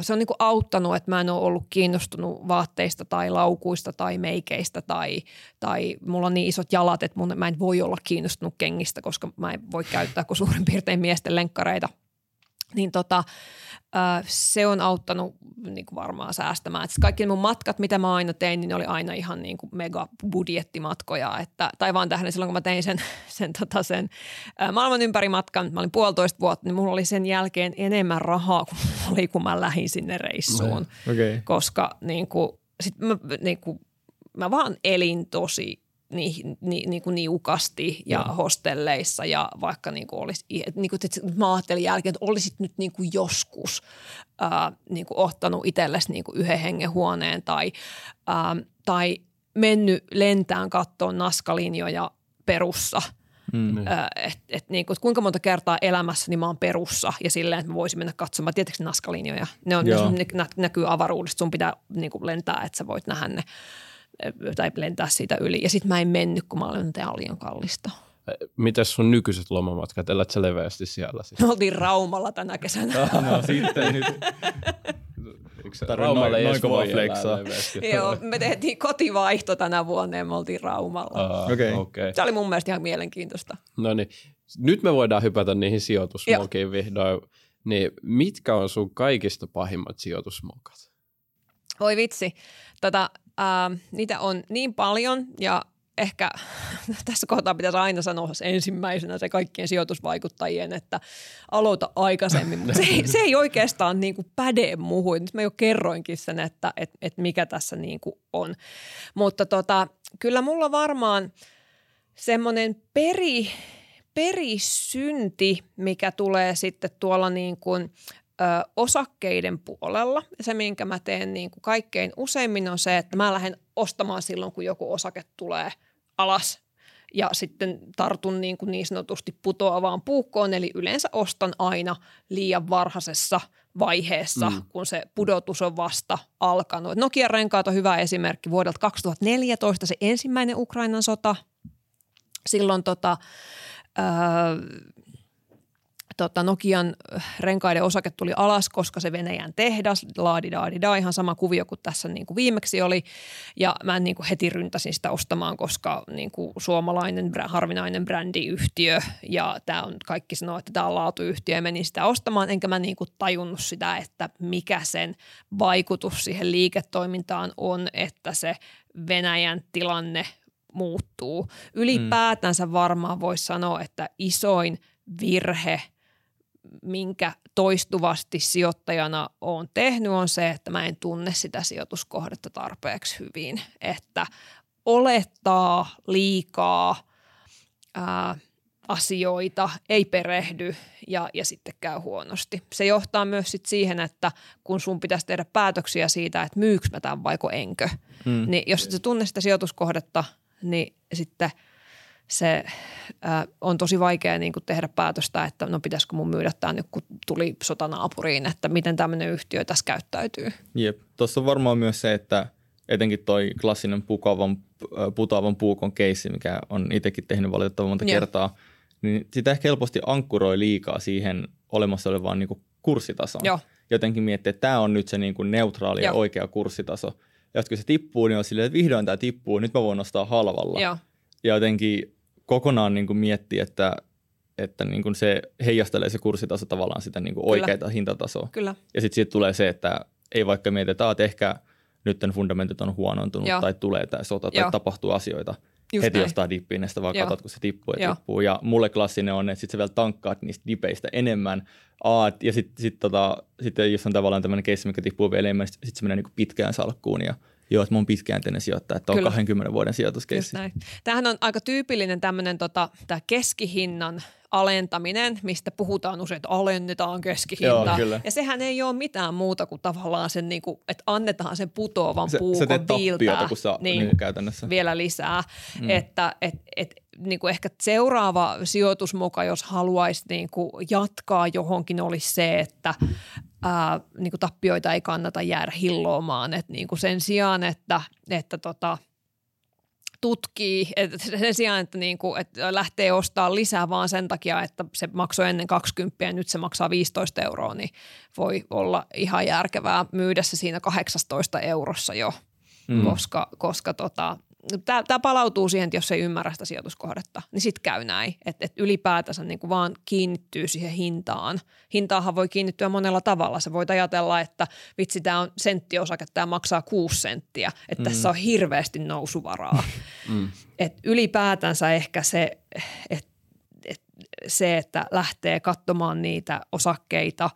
se on niin kuin auttanut, että mä en ole ollut kiinnostunut vaatteista tai laukuista tai meikeistä tai, tai mulla on niin isot jalat, että mun, mä en voi olla kiinnostunut kengistä, koska mä en voi käyttää kuin suurin piirtein miesten lenkkareita. Niin tota, se on auttanut niin kuin varmaan säästämään. Et kaikki mun matkat, mitä mä aina tein, niin ne oli aina ihan niin kuin mega budjettimatkoja. Että, tai vaan tähän silloin, kun mä tein sen, sen, tota sen maailman ympäri matkan, mä olin puolitoista vuotta, niin mulla oli sen jälkeen enemmän rahaa kuin oli, kun mä lähdin sinne reissuun. Okay. Koska niin kuin, sit mä, niin kuin, mä vaan elin tosi niin, niin, niin kuin niukasti ja no. hostelleissa ja vaikka niin kuin olisi, niin kuin, että mä ajattelin jälkeen, että olisit nyt niin kuin joskus ää, niin kuin ottanut itsellesi niin kuin yhden hengen huoneen tai, ää, tai mennyt lentään kattoon naskalinjoja perussa – Mm. Et, et, niin kuin, kuinka monta kertaa elämässä niin mä oon perussa ja silleen, että mä voisin mennä katsomaan, tietysti naskalinjoja. Ne, on, ne näkyy avaruudesta, sun pitää niin kuin lentää, että sä voit nähdä ne tai lentää siitä yli. Ja sitten mä en mennyt, kun mä olin, että tämä liian kallista. Mitäs sun nykyiset lomamatkat? Elät sä leveästi siellä? Siis? Me oltiin Raumalla tänä kesänä. Ah, no sitten nyt. Raumalle noin, noin kova flexaa. Joo, me tehtiin kotivaihto tänä vuonna ja me oltiin Raumalla. Uh, okay. Okay. Se oli mun mielestä ihan mielenkiintoista. No niin, nyt me voidaan hypätä niihin sijoitusmokiin vihdoin. Niin mitkä on sun kaikista pahimmat sijoitusmokat? Oi vitsi. Tätä Ää, niitä on niin paljon ja ehkä tässä kohtaa pitäisi aina sanoa ensimmäisenä se kaikkien sijoitusvaikuttajien, että aloita aikaisemmin, mutta se, ei, se ei oikeastaan niin kuin päde muuhun. Nyt mä jo kerroinkin sen, että et, et mikä tässä niin kuin on. Mutta tota, kyllä mulla varmaan semmoinen peri, perisynti, mikä tulee sitten tuolla niin kuin ö, osakkeiden puolella. Ja se, minkä mä teen niin kuin kaikkein useimmin on se, että mä lähden ostamaan silloin, kun joku osake tulee alas ja sitten tartun niin, kuin niin sanotusti putoavaan puukkoon, eli yleensä ostan aina liian varhaisessa vaiheessa, mm. kun se pudotus on vasta alkanut. Nokian renkaat on hyvä esimerkki vuodelta 2014, se ensimmäinen Ukrainan sota. Silloin tota, öö, tota, Nokian äh, renkaiden osake tuli alas, koska se Venäjän tehdas, laadidaadida, ihan sama kuvio kuin tässä niin kuin viimeksi oli. Ja mä niin kuin heti ryntäsin sitä ostamaan, koska niin kuin suomalainen harvinainen brändiyhtiö ja tämä on, kaikki sanoo, että tämä on laatuyhtiö ja menin sitä ostamaan, enkä mä niin kuin tajunnut sitä, että mikä sen vaikutus siihen liiketoimintaan on, että se Venäjän tilanne muuttuu. Ylipäätänsä varmaan voisi sanoa, että isoin virhe – minkä toistuvasti sijoittajana olen tehnyt, on se, että mä en tunne sitä sijoituskohdetta tarpeeksi hyvin. Että olettaa liikaa ää, asioita, ei perehdy ja, ja sitten käy huonosti. Se johtaa myös sit siihen, että kun sun pitäisi tehdä päätöksiä siitä, että myyks mä tämän vaiko enkö, mm. niin jos et sä tunne sitä sijoituskohdetta, niin sitten – se äh, on tosi vaikea niin kuin tehdä päätöstä, että no pitäisikö mun myydä tämä nyt, kun tuli sota naapuriin, että miten tämmöinen yhtiö tässä käyttäytyy. Jep, tuossa on varmaan myös se, että etenkin toi klassinen pukavan, putoavan puukon keissi, mikä on itsekin tehnyt valitettavan monta Jep. kertaa, niin sitä ehkä helposti ankkuroi liikaa siihen olemassa olevaan niin kuin kurssitasoon. Joo. Jotenkin miettii, että tämä on nyt se niin kuin neutraali Joo. ja oikea kurssitaso. Ja kun se tippuu, niin on silleen, että vihdoin tämä tippuu, nyt mä voin nostaa halvalla. Joo. Ja jotenkin kokonaan niin kuin miettiä, että, että niin kuin se heijastelee se kurssitaso tavallaan sitä niin kuin oikeaa hintatasoa. Kyllä. Ja sitten siitä tulee se, että ei vaikka mietitä, että ehkä nyt fundamentit on huonontunut Joo. tai tulee tämä sota tai Joo. tapahtuu asioita Just heti näin. jostain dippiin, ja vaan Joo. katsot, kun se tippuu ja Joo. tippuu. Ja mulle klassinen on, että sitten sä vielä tankkaat niistä dipeistä enemmän. Aat, ja sitten sit, tota, sit, jos on tavallaan tämmöinen keissi, mikä tippuu vielä enemmän, sitten sit se menee niin pitkään salkkuun ja – Joo, että mun pitkäjänteinen sijoittaja, että on Kyllä. 20 vuoden sijoituskeissi. Tämähän on aika tyypillinen tämmöinen tota, tämä keskihinnan alentaminen, mistä puhutaan usein, että alennetaan keskihintaa. Joo, ja sehän ei ole mitään muuta kuin tavallaan sen, niin kuin, että annetaan sen putoavan se, puukon se viiltää kun sä, niin, niin, käytännössä. vielä lisää. Mm. Että et, et, niin kuin ehkä seuraava sijoitusmoka, jos haluaisi niin kuin jatkaa johonkin, olisi se, että ää, niin kuin tappioita ei kannata jäädä hilloamaan. Et niin kuin sen sijaan, että, että tota, tutkii, että sen sijaan, että, niin kuin, että lähtee ostaa lisää vaan sen takia, että se maksoi ennen 20 ja nyt se maksaa 15 euroa, niin voi olla ihan järkevää myydä se siinä 18 eurossa jo, mm. koska, koska tota, tämä palautuu siihen, että jos ei ymmärrä sitä sijoituskohdetta, niin sitten käy näin, että, että ylipäätänsä niin kuin vaan kiinnittyy siihen hintaan. Hintaahan voi kiinnittyä monella tavalla. Se voit ajatella, että vitsi, tämä on senttiosake, tämä maksaa kuusi senttiä, että mm. tässä on hirveästi nousuvaraa. mm. Et ylipäätänsä ehkä se, että et, se, että lähtee katsomaan niitä osakkeita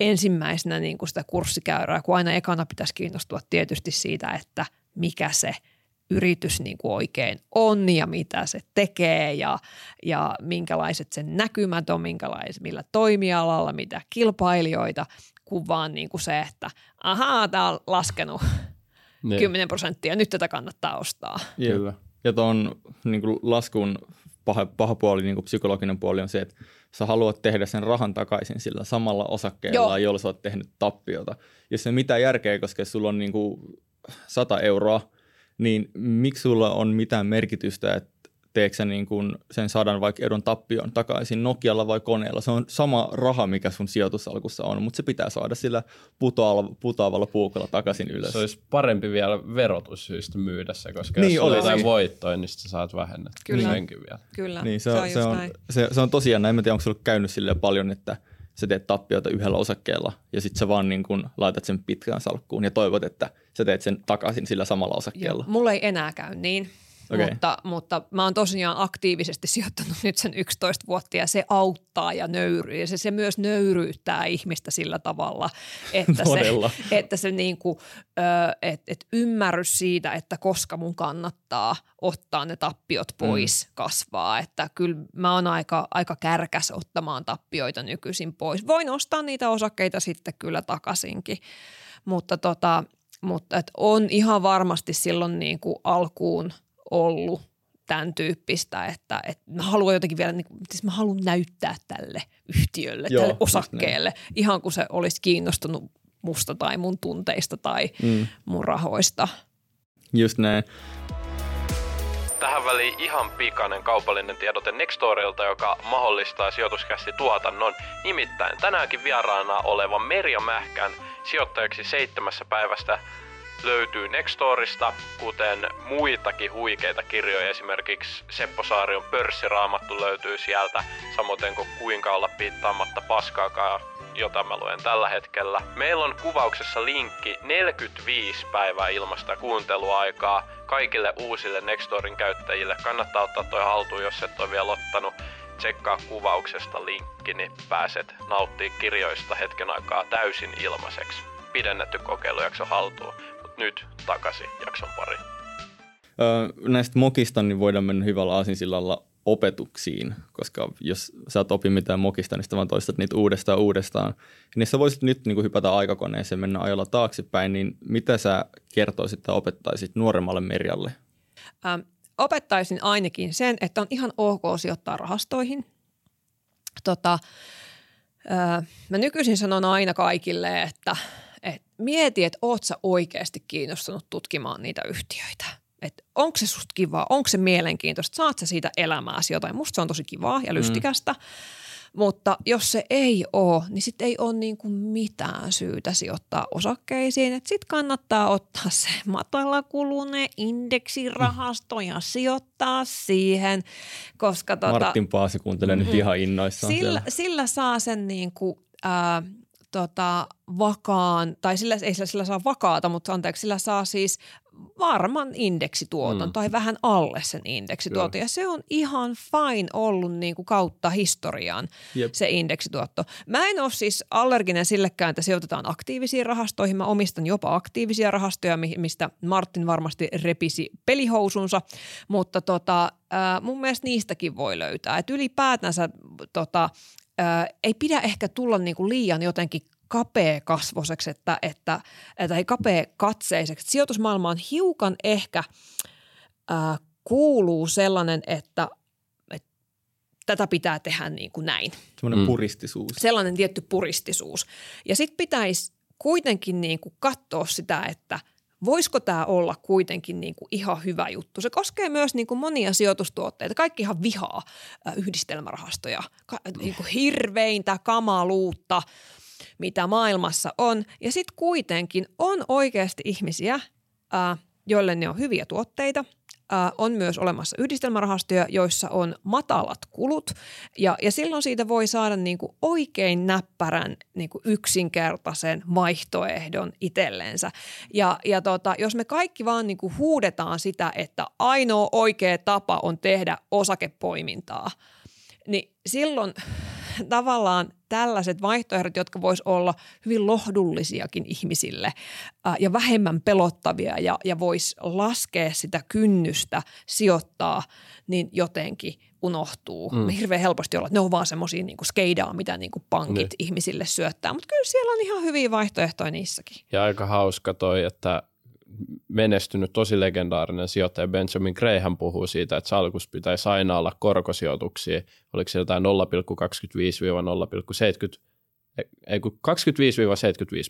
ensimmäisenä niin kuin sitä kurssikäyrää, kun aina ekana pitäisi kiinnostua tietysti siitä, että mikä se – yritys niin kuin oikein on ja mitä se tekee ja, ja minkälaiset sen näkymät on, minkälaiset, millä toimialalla, mitä kilpailijoita, kun vaan niin kuin se, että ahaa, tämä on laskenut ne. 10 prosenttia, nyt tätä kannattaa ostaa. Kyllä. Ja tuon niin laskun paha, paha puoli, niin kuin psykologinen puoli on se, että sä haluat tehdä sen rahan takaisin sillä samalla osakkeella, Joo. jolla sä oot tehnyt tappiota. Jos se mitään järkeä, koska sulla on niin kuin 100 euroa – niin miksi sulla on mitään merkitystä, että teekö niin kuin sen sadan vaikka edon tappion takaisin Nokialla vai koneella. Se on sama raha, mikä sun sijoitusalkussa on, mutta se pitää saada sillä putoavalla, putoavalla puukolla takaisin ylös. Se olisi parempi vielä verotussyistä myydä se, koska niin, jos sulla jotain voittoa, niin sä saat vähennettä Kyllä. senkin vielä. Kyllä, niin, se, se, on, se, on, se, se on tosiaan näin. En tiedä, onko sulla käynyt sille paljon, että – sä teet tappiota yhdellä osakkeella ja sitten sä vaan niin kun laitat sen pitkään salkkuun ja toivot, että sä teet sen takaisin sillä samalla osakkeella. Joo, mulla ei enää käy niin. Okay. Mutta, mutta mä oon tosiaan aktiivisesti sijoittanut nyt sen 11 vuotta ja se auttaa ja nöyryy. Ja se, se myös nöyryyttää ihmistä sillä tavalla, että se, että se niinku, et, et ymmärrys siitä, että koska mun kannattaa ottaa ne tappiot pois mm. kasvaa. Että kyllä mä oon aika, aika kärkäs ottamaan tappioita nykyisin pois. Voin ostaa niitä osakkeita sitten kyllä takaisinkin, mutta tota, mutta et on ihan varmasti silloin niin kuin alkuun – ollut tämän tyyppistä, että, että mä haluan jotenkin vielä, niin kuin, siis mä haluan näyttää tälle yhtiölle, Joo, tälle osakkeelle, ihan kuin se olisi kiinnostunut musta tai mun tunteista tai mm. mun rahoista. Just näin. Tähän väliin ihan pikainen kaupallinen tiedote Nextorilta, joka mahdollistaa sijoituskästi tuotannon. Nimittäin tänäänkin vieraana oleva Merja Mähkän sijoittajaksi seitsemässä päivästä löytyy Nextorista, kuten muitakin huikeita kirjoja. Esimerkiksi Seppo Saarion pörssiraamattu löytyy sieltä, samoin kuin Kuinka olla piittaamatta paskaakaan, jota mä luen tällä hetkellä. Meillä on kuvauksessa linkki 45 päivää ilmasta kuunteluaikaa kaikille uusille Nextorin käyttäjille. Kannattaa ottaa toi haltuun, jos et ole vielä ottanut. Tsekkaa kuvauksesta linkki, niin pääset nauttii kirjoista hetken aikaa täysin ilmaiseksi. Pidennetty kokeilujakso haltuun nyt takaisin jakson pari. Öö, näistä mokista niin voidaan mennä hyvällä aasinsillalla opetuksiin, koska jos sä et opi mitään mokista, niin vaan toistat niitä uudestaan uudestaan. Niin sä voisit nyt niin kuin hypätä aikakoneeseen, mennä ajalla taaksepäin, niin mitä sä kertoisit tai opettaisit nuoremmalle Merjalle? Ähm, opettaisin ainakin sen, että on ihan ok sijoittaa rahastoihin. Tota, äh, mä nykyisin sanon aina kaikille, että – et mieti, että oot sä oikeasti kiinnostunut tutkimaan niitä yhtiöitä. Että onko se susta kivaa, onko se mielenkiintoista, saat sä siitä elämääsi jotain. Musta se on tosi kivaa ja mm. lystikästä. Mm. Mutta jos se ei ole, niin sitten ei ole niinku mitään syytä sijoittaa osakkeisiin. Sitten kannattaa ottaa se matalakulune indeksirahasto ja sijoittaa siihen, koska tota, Martin Paasi kuuntelee mm, nyt ihan innoissaan. Sillä, sillä saa sen niinku, äh, tota, vakaan, tai sillä ei sillä, sillä saa vakaata, mutta anteeksi, sillä saa siis varman indeksituoton mm. tai vähän alle sen indeksituoton. Ja se on ihan fine ollut niin kuin kautta historian Jep. se indeksituotto. Mä en ole siis allerginen sillekään, että sijoitetaan aktiivisiin rahastoihin. Mä omistan jopa aktiivisia rahastoja, mistä Martin varmasti repisi pelihousunsa, mutta tota, äh, mun mielestä niistäkin voi löytää. Et ylipäätänsä tota, ei pidä ehkä tulla niin kuin liian jotenkin kapea kasvoseksi, että, että, että ei kapea katseiseksi. Sijoitusmaailma on hiukan ehkä äh, kuuluu sellainen, että, että tätä pitää tehdä niin kuin näin. Sellainen mm. puristisuus. Sellainen tietty puristisuus. Ja sitten pitäisi kuitenkin niin kuin katsoa sitä, että voisiko tämä olla kuitenkin niin kuin ihan hyvä juttu. Se koskee myös niin kuin monia sijoitustuotteita. Kaikki ihan vihaa yhdistelmärahastoja, niin kuin hirveintä kamaluutta, mitä maailmassa on. Ja sitten kuitenkin on oikeasti ihmisiä, joille ne on hyviä tuotteita – on myös olemassa yhdistelmärahastoja, joissa on matalat kulut ja, ja silloin siitä voi saada niin kuin oikein näppärän niin kuin yksinkertaisen vaihtoehdon itsellensä. Ja, ja tota, jos me kaikki vaan niin kuin huudetaan sitä, että ainoa oikea tapa on tehdä osakepoimintaa, niin silloin tavallaan tällaiset vaihtoehdot, jotka vois olla hyvin lohdullisiakin ihmisille ää, ja vähemmän pelottavia ja, ja vois laskea sitä kynnystä sijoittaa, niin jotenkin unohtuu. Mm. Hirveän helposti olla, että ne on vaan semmoisia niin skeidaa, mitä niin kuin pankit niin. ihmisille syöttää, mutta kyllä siellä on ihan hyviä vaihtoehtoja niissäkin. Ja aika hauska toi, että menestynyt, tosi legendaarinen sijoittaja Benjamin Graham puhuu siitä, että salkus pitäisi aina olla korkosijoituksia. Oliko se jotain 0,25-0,70, ei 25-75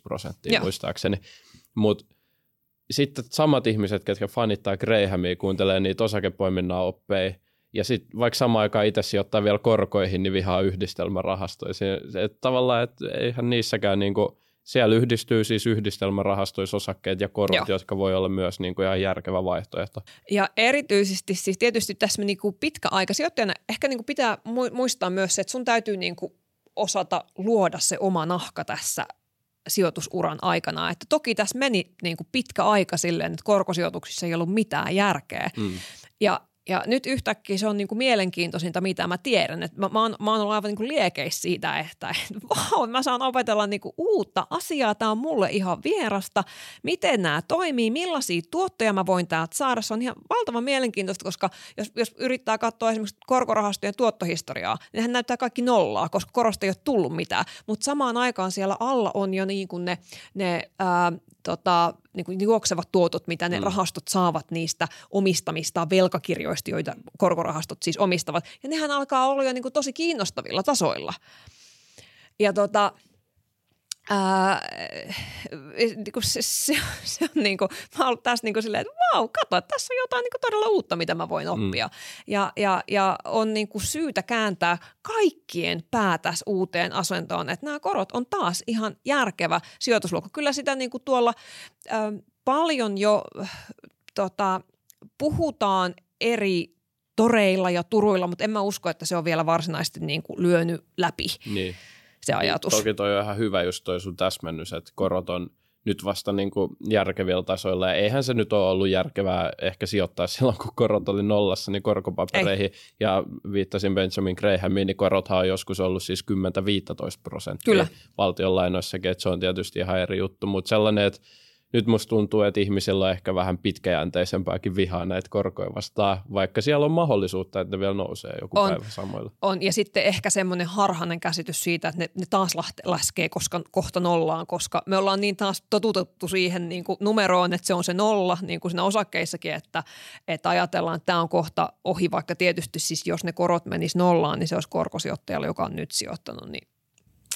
prosenttia Joo. muistaakseni. Mutta sitten samat ihmiset, ketkä fanittaa Grahamia, kuuntelee niitä osakepoiminnan oppeja, ja sitten vaikka samaan aikaan itse sijoittaa vielä korkoihin, niin vihaa yhdistelmärahastoja. Se, tavallaan, että eihän niissäkään niinku, siellä yhdistyy siis yhdistelmärahastoissa osakkeet ja korot, Joo. jotka voi olla myös niin kuin ihan järkevä vaihtoehto. Ja erityisesti siis tietysti tässä niin kuin aika sijoittajana ehkä niin kuin pitää muistaa myös se, että sun täytyy niin kuin osata luoda se oma nahka tässä sijoitusuran aikana. Että toki tässä meni niin kuin pitkä aika silleen, että korkosijoituksissa ei ollut mitään järkeä. Mm. Ja ja nyt yhtäkkiä se on niin kuin mielenkiintoisinta, mitä mä tiedän. Et mä, mä, oon, mä oon ollut aivan niin kuin liekeissä siitä, että et, wow, mä saan opetella niin kuin uutta asiaa. Tämä on mulle ihan vierasta. Miten nämä toimii, millaisia tuottoja mä voin täältä saada. Se on ihan valtavan mielenkiintoista, koska jos, jos yrittää katsoa esimerkiksi korkorahastojen tuottohistoriaa, niin hän näyttää kaikki nollaa, koska korosta ei ole tullut mitään. Mutta samaan aikaan siellä alla on jo niin kuin ne, ne ää, tota, niin kuin juoksevat tuotot, mitä ne mm. rahastot saavat niistä omistamista velkakirjoista, joita korkorahastot siis omistavat. Ja nehän alkaa olla jo niin kuin tosi kiinnostavilla tasoilla. Ja tota, Ää, niin se, se, se on niin kuin, mä oon tässä niin kuin silleen, että vau, kato, tässä on jotain niin kuin todella uutta, mitä mä voin mm. oppia. Mm. Ja, ja, ja on niin kuin syytä kääntää kaikkien pää tässä uuteen asentoon, että nämä korot on taas ihan järkevä sijoitusluokka. Kyllä sitä niin kuin tuolla ää, paljon jo tota, puhutaan eri toreilla ja turuilla, mutta en mä usko, että se on vielä varsinaisesti niin kuin lyönyt läpi. Niin se ajatus. Toki toi on ihan hyvä just toi sun täsmennys, että korot on nyt vasta niin kuin järkevillä tasoilla. Ja eihän se nyt ole ollut järkevää ehkä sijoittaa silloin, kun korot oli nollassa, niin korkopapereihin. Ei. Ja viittasin Benjamin Grahamiin, niin korothan on joskus ollut siis 10-15 prosenttia Kyllä. valtion lainoissakin, että se on tietysti ihan eri juttu. Mutta sellainen, että nyt musta tuntuu, että ihmisillä on ehkä vähän pitkäjänteisempääkin vihaa näitä korkoja vastaan, vaikka siellä on mahdollisuutta, että ne vielä nousee joku on, päivä samoilla. On, ja sitten ehkä semmoinen harhainen käsitys siitä, että ne, ne taas laskee koska, kohta nollaan, koska me ollaan niin taas totutettu siihen niin kuin numeroon, että se on se nolla, niin kuin siinä osakkeissakin, että, että ajatellaan, että tämä on kohta ohi, vaikka tietysti siis jos ne korot menis nollaan, niin se olisi korkosijoittajalle, joka on nyt sijoittanut, niin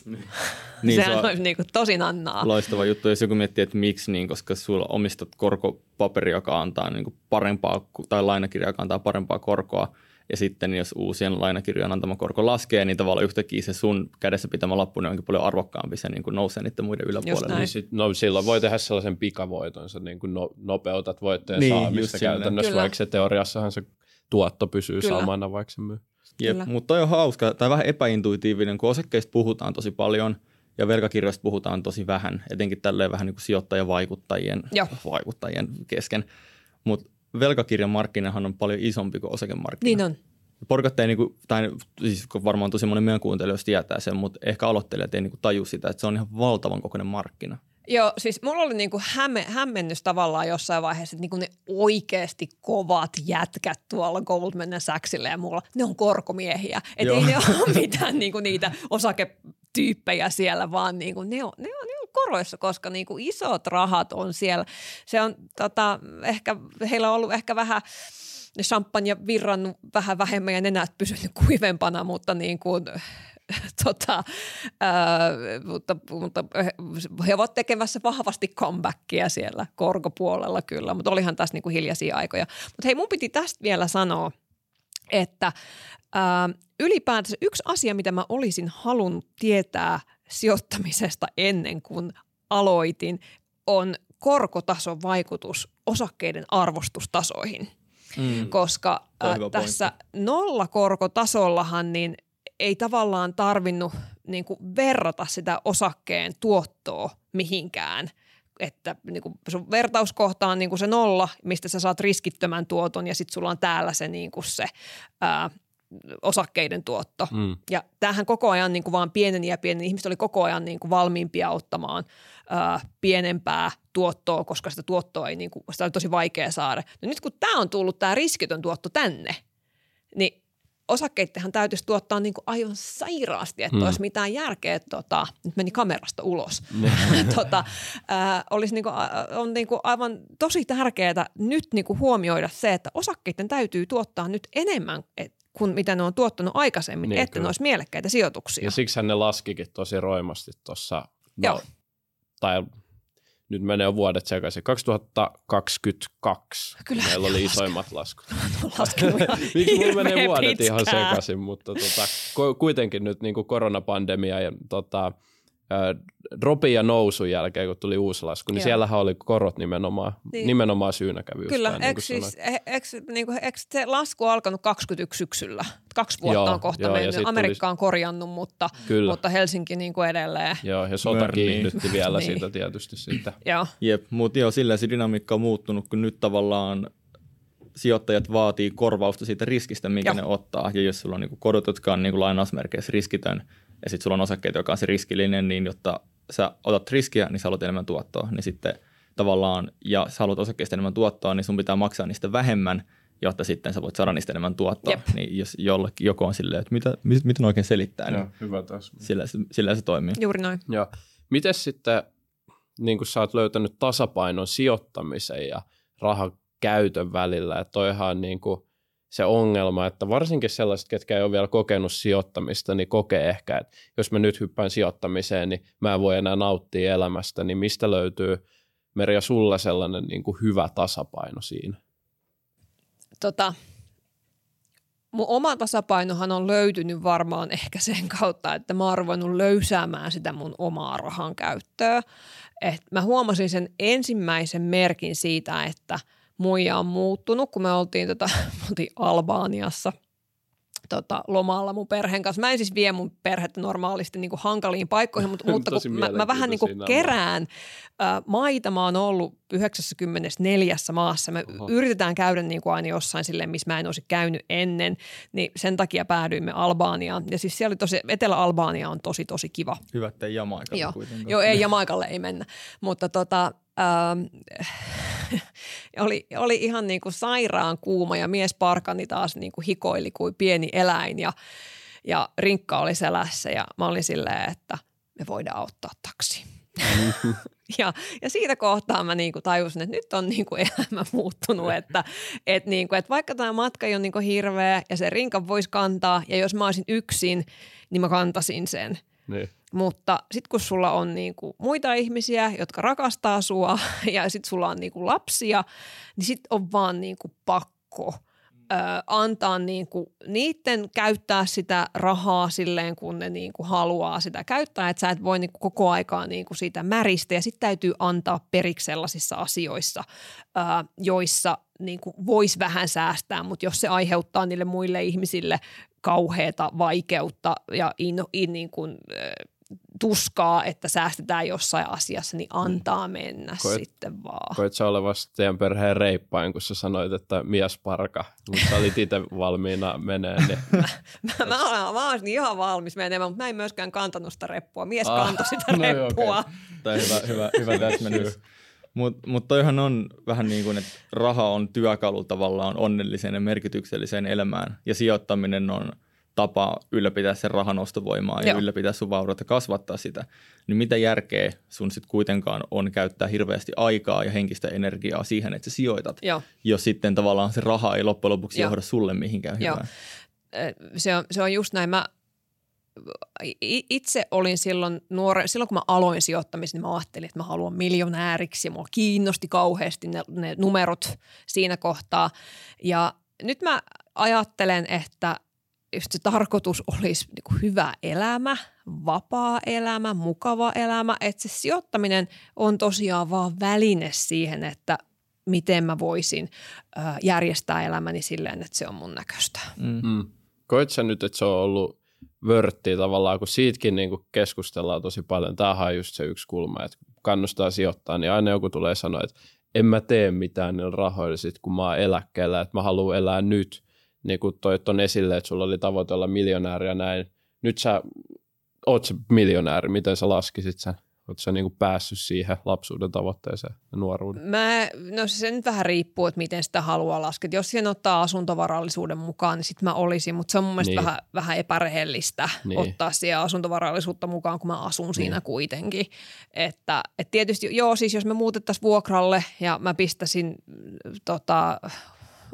niin, Sehän se on niin kuin tosi nannaa. Loistava juttu, jos joku miettii, että miksi, niin koska sulla omistat korkopaperi, joka antaa niin kuin parempaa, tai lainakirja, joka antaa parempaa korkoa, ja sitten jos uusien lainakirjojen antama korko laskee, niin tavallaan yhtäkkiä se sun kädessä pitämä lappu niin onkin paljon arvokkaampi, se niin kuin nousee niiden muiden yläpuolelle. Niin sit, no, silloin voi tehdä sellaisen pikavoiton, sä niin kuin no, nopeutat voittojen niin, saamista käytännössä, Kyllä. vaikka se teoriassahan se tuotto pysyy Kyllä. samana, vaikka se myy. Jep, mutta toi on hauska, tai vähän epäintuitiivinen, kun osakkeista puhutaan tosi paljon ja velkakirjoista puhutaan tosi vähän, etenkin tälleen vähän niin kuin sijoittajavaikuttajien vaikuttajien kesken. Mutta velkakirjan markkinahan on paljon isompi kuin osakemarkkina. Niin on. Porukat ei, niinku, tai siis varmaan tosi monen meidän kuuntelijoista tietää sen, mutta ehkä aloittelijat ei niinku taju sitä, että se on ihan valtavan kokoinen markkina. Joo, siis mulla oli niinku hämme, hämmennys tavallaan jossain vaiheessa, että niinku ne oikeasti kovat jätkät tuolla Goldman Sachsilla ja muulla, ne on korkomiehiä. Että ei ne ole mitään niinku niitä osaketyyppejä siellä, vaan niinku ne, on, ne, on, ne on koroissa, koska niinku isot rahat on siellä. Se on tota, ehkä, heillä on ollut ehkä vähän ne champagne virrannut vähän vähemmän ja nenät pysynyt kuivempana, mutta niin kuin, tota, ää, mutta, mutta he ovat tekemässä vahvasti comebackia siellä korkopuolella kyllä, mutta olihan tässä niin kuin hiljaisia aikoja. Mutta hei, mun piti tästä vielä sanoa, että ää, ylipäätänsä yksi asia, mitä mä olisin halunnut tietää sijoittamisesta ennen kuin aloitin, on korkotason vaikutus osakkeiden arvostustasoihin. Mm. Koska ää, tässä nollakorkotasollahan niin ei tavallaan tarvinnut niin kuin verrata sitä osakkeen tuottoa mihinkään – että niin kuin sun vertauskohta on niin kuin se nolla, mistä sä saat riskittömän tuoton ja sitten sulla on täällä se, niin kuin se ää, osakkeiden tuotto. Mm. Ja tämähän koko ajan niin kuin vaan pieneni ja pieneni. Ihmiset oli koko ajan niin kuin valmiimpia ottamaan ää, pienempää tuottoa, koska sitä tuottoa ei, niin kuin, sitä oli tosi vaikea saada. No nyt kun tämä on tullut, tämä riskitön tuotto tänne, niin osakkeittehan täytyisi tuottaa niin kuin aivan sairaasti, että hmm. olisi mitään järkeä. Tota, nyt meni kamerasta ulos. tota, äh, olisi niin kuin, on niin kuin aivan tosi tärkeää nyt niin kuin huomioida se, että osakkeiden täytyy tuottaa nyt enemmän et, kuin mitä ne on tuottanut aikaisemmin, niin, että kyllä. ne olisi mielekkäitä sijoituksia. Ja siksi ne laskikin tosi roimasti tuossa, no, tai nyt menee jo vuodet sekaisin. 2022 Kyllä, meillä oli isoimmat laskut. Miksi mulla menee vuodet pitkään. ihan sekaisin, mutta tota, kuitenkin nyt niin kuin koronapandemia ja tota, dropin ja nousun jälkeen, kun tuli uusi lasku, niin Joo. siellähän oli korot nimenomaan, niin. nimenomaan syynä kävi Kyllä, eikö, niin siis, niin kuin, eikö se lasku alkanut 21 syksyllä? Kaksi vuotta joo, on kohta joo, mennyt. Amerikka on korjannut, mutta, mutta Helsinki niin kuin edelleen. Joo, ja sota Mörni. kiihdytti vielä niin. siitä tietysti siitä. joo. Jep, mutta joo, sillä se dynamiikka on muuttunut, kun nyt tavallaan sijoittajat vaatii korvausta siitä riskistä, minkä Joo. ne ottaa. Ja jos sulla on niin korot, jotka on niin lainausmerkeissä riskitön, ja sitten sulla on osakkeita, joka on se riskillinen, niin jotta sä otat riskiä, niin sä haluat enemmän tuottoa. Niin sitten tavallaan, ja sä haluat osakkeista enemmän tuottoa, niin sun pitää maksaa niistä vähemmän, jotta sitten sä voit saada niistä enemmän tuottoa. Jep. Niin jos jollekin joku on silleen, että mitä, miten oikein selittää, niin Joo, niin hyvä taas. Sillä, sillä se toimii. Juuri noin. Joo. Miten sitten, niin kun sä oot löytänyt tasapainon sijoittamisen ja rahan käytön välillä, että toihan niin kuin – se ongelma, että varsinkin sellaiset, ketkä ei ole vielä kokenut sijoittamista, niin kokee ehkä, että jos mä nyt hyppään sijoittamiseen, niin mä en voi enää nauttia elämästä, niin mistä löytyy Merja sulla sellainen niin kuin hyvä tasapaino siinä? Tota, mun oma tasapainohan on löytynyt varmaan ehkä sen kautta, että mä oon löysäämään sitä mun omaa rahan käyttöä. Et mä huomasin sen ensimmäisen merkin siitä, että – muija on muuttunut, kun me oltiin, tota, me oltiin Albaaniassa tota, lomalla mun perheen kanssa. Mä en siis vie mun perhettä normaalisti niin kuin hankaliin paikkoihin, mutta, mutta kun mä, mä vähän niin kuin kerään ä, maita, mä oon ollut 94 maassa. Me Oho. yritetään käydä niin kuin aina jossain silleen, missä mä en olisi käynyt ennen, niin sen takia päädyimme Albaaniaan. Ja siis siellä oli tosi, Etelä-Albaania on tosi tosi kiva. Hyvä, ettei Jamaikalle Joo. kuitenkaan. Joo, ei Jamaikalle ei mennä. Mutta tota, äh, oli, oli ihan niin kuin sairaan kuuma ja mies parkani taas niin kuin hikoili kuin pieni eläin ja, ja rinkka oli selässä ja mä olin silleen, että me voidaan ottaa taksi. ja, ja siitä kohtaa mä niinku tajusin, että nyt on niinku elämä muuttunut, että et niinku, et vaikka tämä matka ei ole niinku hirveä ja se rinka voisi kantaa ja jos mä olisin yksin, niin mä kantasin sen. Niin. Mutta sitten kun sulla on niinku muita ihmisiä, jotka rakastaa sua ja sitten sulla on niinku lapsia, niin sitten on vaan niinku pakko ö, antaa niinku niiden käyttää sitä rahaa silleen, kun ne niinku haluaa sitä käyttää. Että sä et voi niinku koko aikaa niinku siitä märistä ja sitten täytyy antaa periksi sellaisissa asioissa, ö, joissa niinku voisi vähän säästää, mutta jos se aiheuttaa niille muille ihmisille kauheata vaikeutta ja in, in, niin kuin, tuskaa, että säästetään jossain asiassa, niin antaa mm. mennä koet, sitten vaan. Koet sä olevasti teidän perheen reippain, kun sä sanoit, että mies parka, mutta olit itse valmiina menee. Niin... mä, mä, mä, olen, mä olen ihan valmis menemään, mutta mä en myöskään kantanut sitä reppua. Mies ah, kantoi sitä no reppua. Okay. Tämä hyvä, hyvä, hyvä täsmennys. Mutta mut toihan on vähän niin kuin, että raha on työkalu tavallaan onnelliseen ja merkitykselliseen elämään ja sijoittaminen on tapa ylläpitää sen rahan ostovoimaa ja Joo. ylläpitää sun vaurautta, kasvattaa sitä, niin mitä järkeä sun sitten kuitenkaan on käyttää hirveästi aikaa ja henkistä energiaa siihen, että sä sijoitat, Joo. jos sitten tavallaan se raha ei loppujen lopuksi Joo. johda sulle mihinkään Joo. hyvään. Se on, se on just näin. Mä itse olin silloin nuore, silloin kun mä aloin sijoittamisen, niin mä ajattelin, että mä haluan miljonääriksi ja mua kiinnosti kauheasti ne, ne numerot siinä kohtaa. Ja nyt mä ajattelen, että just se tarkoitus olisi niin kuin hyvä elämä, vapaa elämä, mukava elämä, että se sijoittaminen on tosiaan vaan väline siihen, että miten mä voisin ö, järjestää elämäni silleen, että se on mun näköistä. Mm. Mm. Koit sä nyt, että se on ollut vörttiä tavallaan, kun siitäkin niin kuin keskustellaan tosi paljon. Tämähän on just se yksi kulma, että kun kannustaa sijoittaa, niin aina joku tulee sanoa, että en mä tee mitään niillä rahoilla sit, kun mä oon eläkkeellä, että mä haluan elää nyt. Niin kuin toit on esille, että sulla oli tavoite olla miljonääri ja näin. Nyt sä oot se miljonääri, miten sä laskisit sen? Oot sä niin kuin päässyt siihen lapsuuden tavoitteeseen ja nuoruuden? Mä, no se nyt vähän riippuu, että miten sitä haluaa laskea. Jos siihen ottaa asuntovarallisuuden mukaan, niin sitten mä olisin, mutta se on mun mielestä Niin. vähän, vähän epärehellistä Niin. niin. ottaa siihen asuntovarallisuutta mukaan, kun mä asun siinä kuitenkin. Että et tietysti, joo siis jos me muutettaisiin vuokralle ja mä pistäisin tota,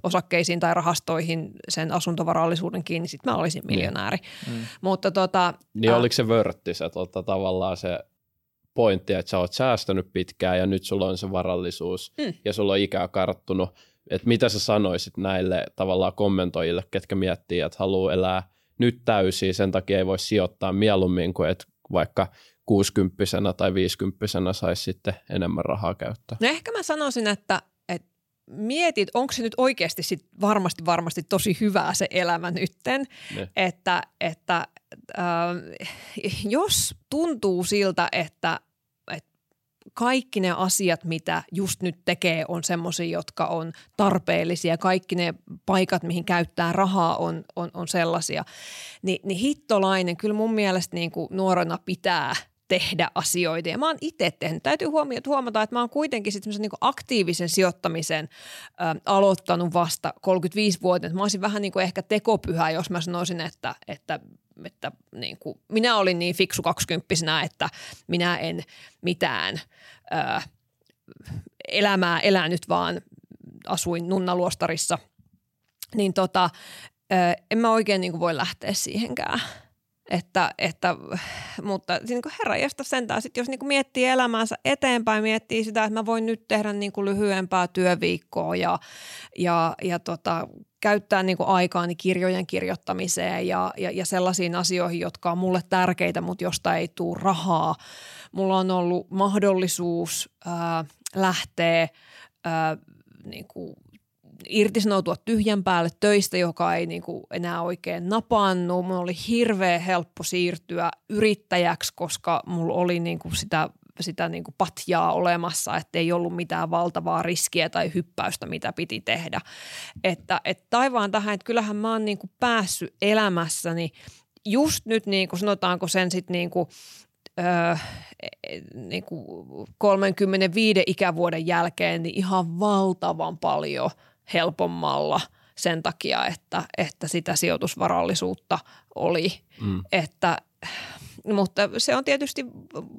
osakkeisiin tai rahastoihin sen asuntovarallisuuden kiinni, niin sitten mä olisin miljonääri. Mm. Mutta tota, Niin ää, oliko se vörtti se tota, tavallaan se pointti, että sä oot säästänyt pitkään ja nyt sulla on se varallisuus Mm. ja sulla on ikää karttunut. Että mitä sä sanoisit näille tavallaan kommentoijille, ketkä miettii, että haluaa elää nyt täysin, sen takia ei voi sijoittaa mieluummin kuin että vaikka 60 tai 50 saisi sitten enemmän rahaa käyttää. No ehkä mä sanoisin, että mietit, onko se nyt oikeasti sit varmasti varmasti tosi hyvää se elämä nytten, Ne. että, että äh, jos tuntuu siltä, että, että kaikki ne asiat, mitä just nyt tekee, on semmoisia, jotka on tarpeellisia. Kaikki ne paikat, mihin käyttää rahaa, on, on, on sellaisia. Ni, niin hittolainen, kyllä mun mielestä niin kuin nuorena pitää tehdä asioita. Ja mä oon itse tehnyt. Täytyy huomata, että mä oon kuitenkin sit niin aktiivisen sijoittamisen ö, aloittanut vasta 35-vuotiaana. Mä olisin vähän niin kuin ehkä tekopyhä, jos mä sanoisin, että, että että niin kuin, minä olin niin fiksu kaksikymppisenä, että minä en mitään ö, elämää elänyt, vaan asuin nunnaluostarissa, niin tota, ö, en mä oikein niin kuin voi lähteä siihenkään. Että, että, mutta niin kuin herra jästä sentään, sit jos niin kuin miettii elämäänsä eteenpäin, miettii sitä, että mä voin nyt tehdä niin kuin lyhyempää työviikkoa ja, ja, ja tota, käyttää niin kuin aikaani kirjojen kirjoittamiseen ja, ja, ja sellaisiin asioihin, jotka on mulle tärkeitä, mutta josta ei tule rahaa. Mulla on ollut mahdollisuus ää, lähteä ää, niin kuin irtisanoutua tyhjän päälle töistä, joka ei niin kuin enää oikein napannut. Mulla oli hirveän helppo siirtyä yrittäjäksi, koska mulla oli niin kuin sitä, sitä niin kuin patjaa olemassa, että ei ollut mitään valtavaa riskiä tai hyppäystä, mitä piti tehdä. Että, että taivaan tähän, että kyllähän mä oon niin kuin päässyt elämässäni just nyt niin kuin sanotaanko sen sitten niin kuin öö, niin kuin 35 ikävuoden jälkeen niin ihan valtavan paljon helpommalla sen takia, että, että sitä sijoitusvarallisuutta oli. Mm. Että, mutta se on tietysti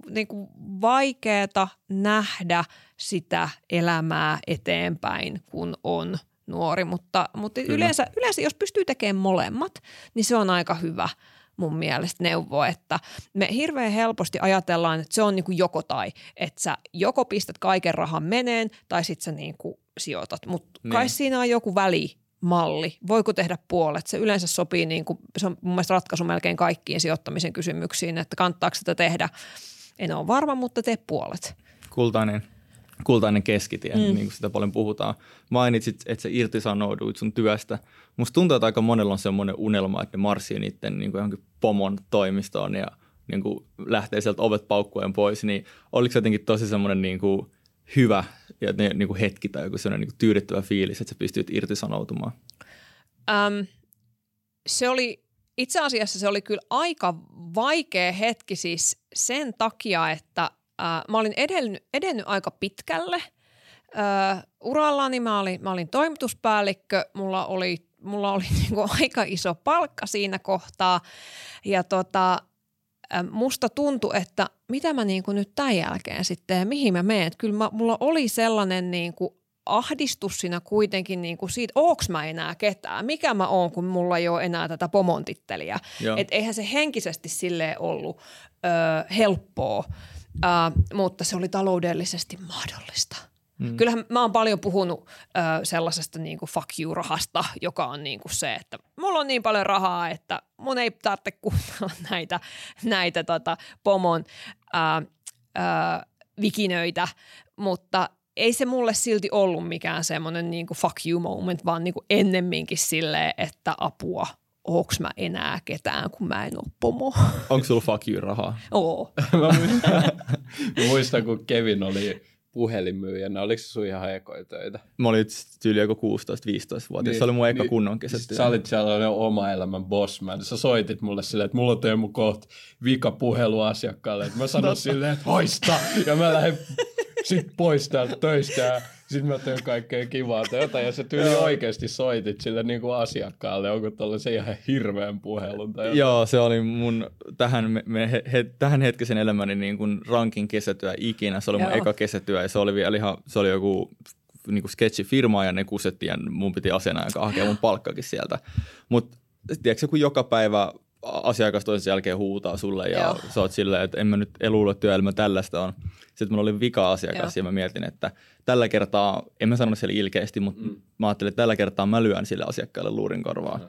niin kuin vaikeaa nähdä sitä elämää eteenpäin, kun on nuori, mutta, mutta yleensä, yleensä jos pystyy tekemään molemmat, niin se on aika hyvä mun mielestä neuvo, että me hirveän helposti ajatellaan, että se on niin kuin joko tai, että sä joko pistät kaiken rahan meneen tai sit sä niin kuin sijoitat, mutta Niin. kai siinä on joku välimalli. Voiko tehdä puolet? Se yleensä sopii, niin kuin, se on mun mielestä ratkaisu melkein kaikkiin sijoittamisen kysymyksiin, että kannattaako sitä tehdä. En ole varma, mutta tee puolet. Kultainen, kultainen keskitie, mm. niin kuin sitä paljon puhutaan. Mainitsit, että sä irtisanouduit sun työstä. Musta tuntuu, että aika monella on semmoinen unelma, että ne marssii niiden niin kuin johonkin pomon toimistoon ja niin kuin lähtee sieltä ovet paukkuen pois. Niin oliko se jotenkin tosi semmoinen niin kuin hyvä ja ne, niin kuin hetki tai joku semmoinen niin kuin tyydyttävä fiilis, että sä pystyt irtisanoutumaan? Öm, se oli, itse asiassa se oli kyllä aika vaikea hetki siis sen takia, että ää, mä olin edennyt, edennyt aika pitkälle. Ö, urallani mä olin, mä olin toimituspäällikkö, mulla oli mulla oli niinku aika iso palkka siinä kohtaa ja tota, musta tuntui, että mitä mä niinku nyt tämän jälkeen sitten ja mihin mä menen. Kyllä mä, mulla oli sellainen niinku ahdistus siinä kuitenkin niin kuin siitä, onks mä enää ketään, mikä mä oon, kun mulla ei ole enää tätä pomontitteliä. Että eihän se henkisesti sille ollut ö, helppoa, ö, mutta se oli taloudellisesti mahdollista. Mm. Kyllähän mä oon paljon puhunut ö, sellaisesta niin kuin fuck you-rahasta, joka on niin kuin se, että mulla on niin paljon rahaa, että mun ei tarvitse kuunnella näitä, näitä tota, pomon ö, ö, vikinöitä, mutta ei se mulle silti ollut mikään semmoinen niin kuin fuck you moment, vaan niin kuin ennemminkin silleen, että apua, onks mä enää ketään, kun mä en ole pomo. Onko sulla fuck you rahaa? Oo. mä muistan, kun Kevin oli puhelinmyyjänä, oliko se sun ihan ekoja töitä? Mä olin tyyli joku 16-15-vuotias, niin, se oli mun eka niin, kunnon kesätyö. Sä olit sellainen oma elämän bossman, sä soitit mulle silleen, että mulla on Teemu kohta vika puhelu asiakkaalle, että mä sanoin silleen, että hoista, ja mä lähden sit pois täältä töistä ja sit mä teen kaikkea kivaa työtä ja se tyyli oikeasti soitit sille niin kuin asiakkaalle, onko se ihan hirveän puhelun tai Joo, se oli mun tähän, me, me, he, tähän hetkisen elämäni niin kuin rankin kesätyö ikinä. Se oli mun Joo. eka kesätyö ja se oli vielä ihan, se oli joku niin kuin sketchifirma ja ne kusettiin ja mun piti asianajakaan hakea mun palkkakin sieltä. Mutta tiedätkö, kun joka päivä asiakas toisen jälkeen huutaa sulle ja Joo. sä oot silleen, että en mä nyt että työelämä tällaista on. Sitten mulla oli vika-asiakas Joo. ja mä mietin, että tällä kertaa, en mä sanonut siellä ilkeästi, mutta mm. mä ajattelin, että tällä kertaa mä lyön sille asiakkaalle luurin korvaan.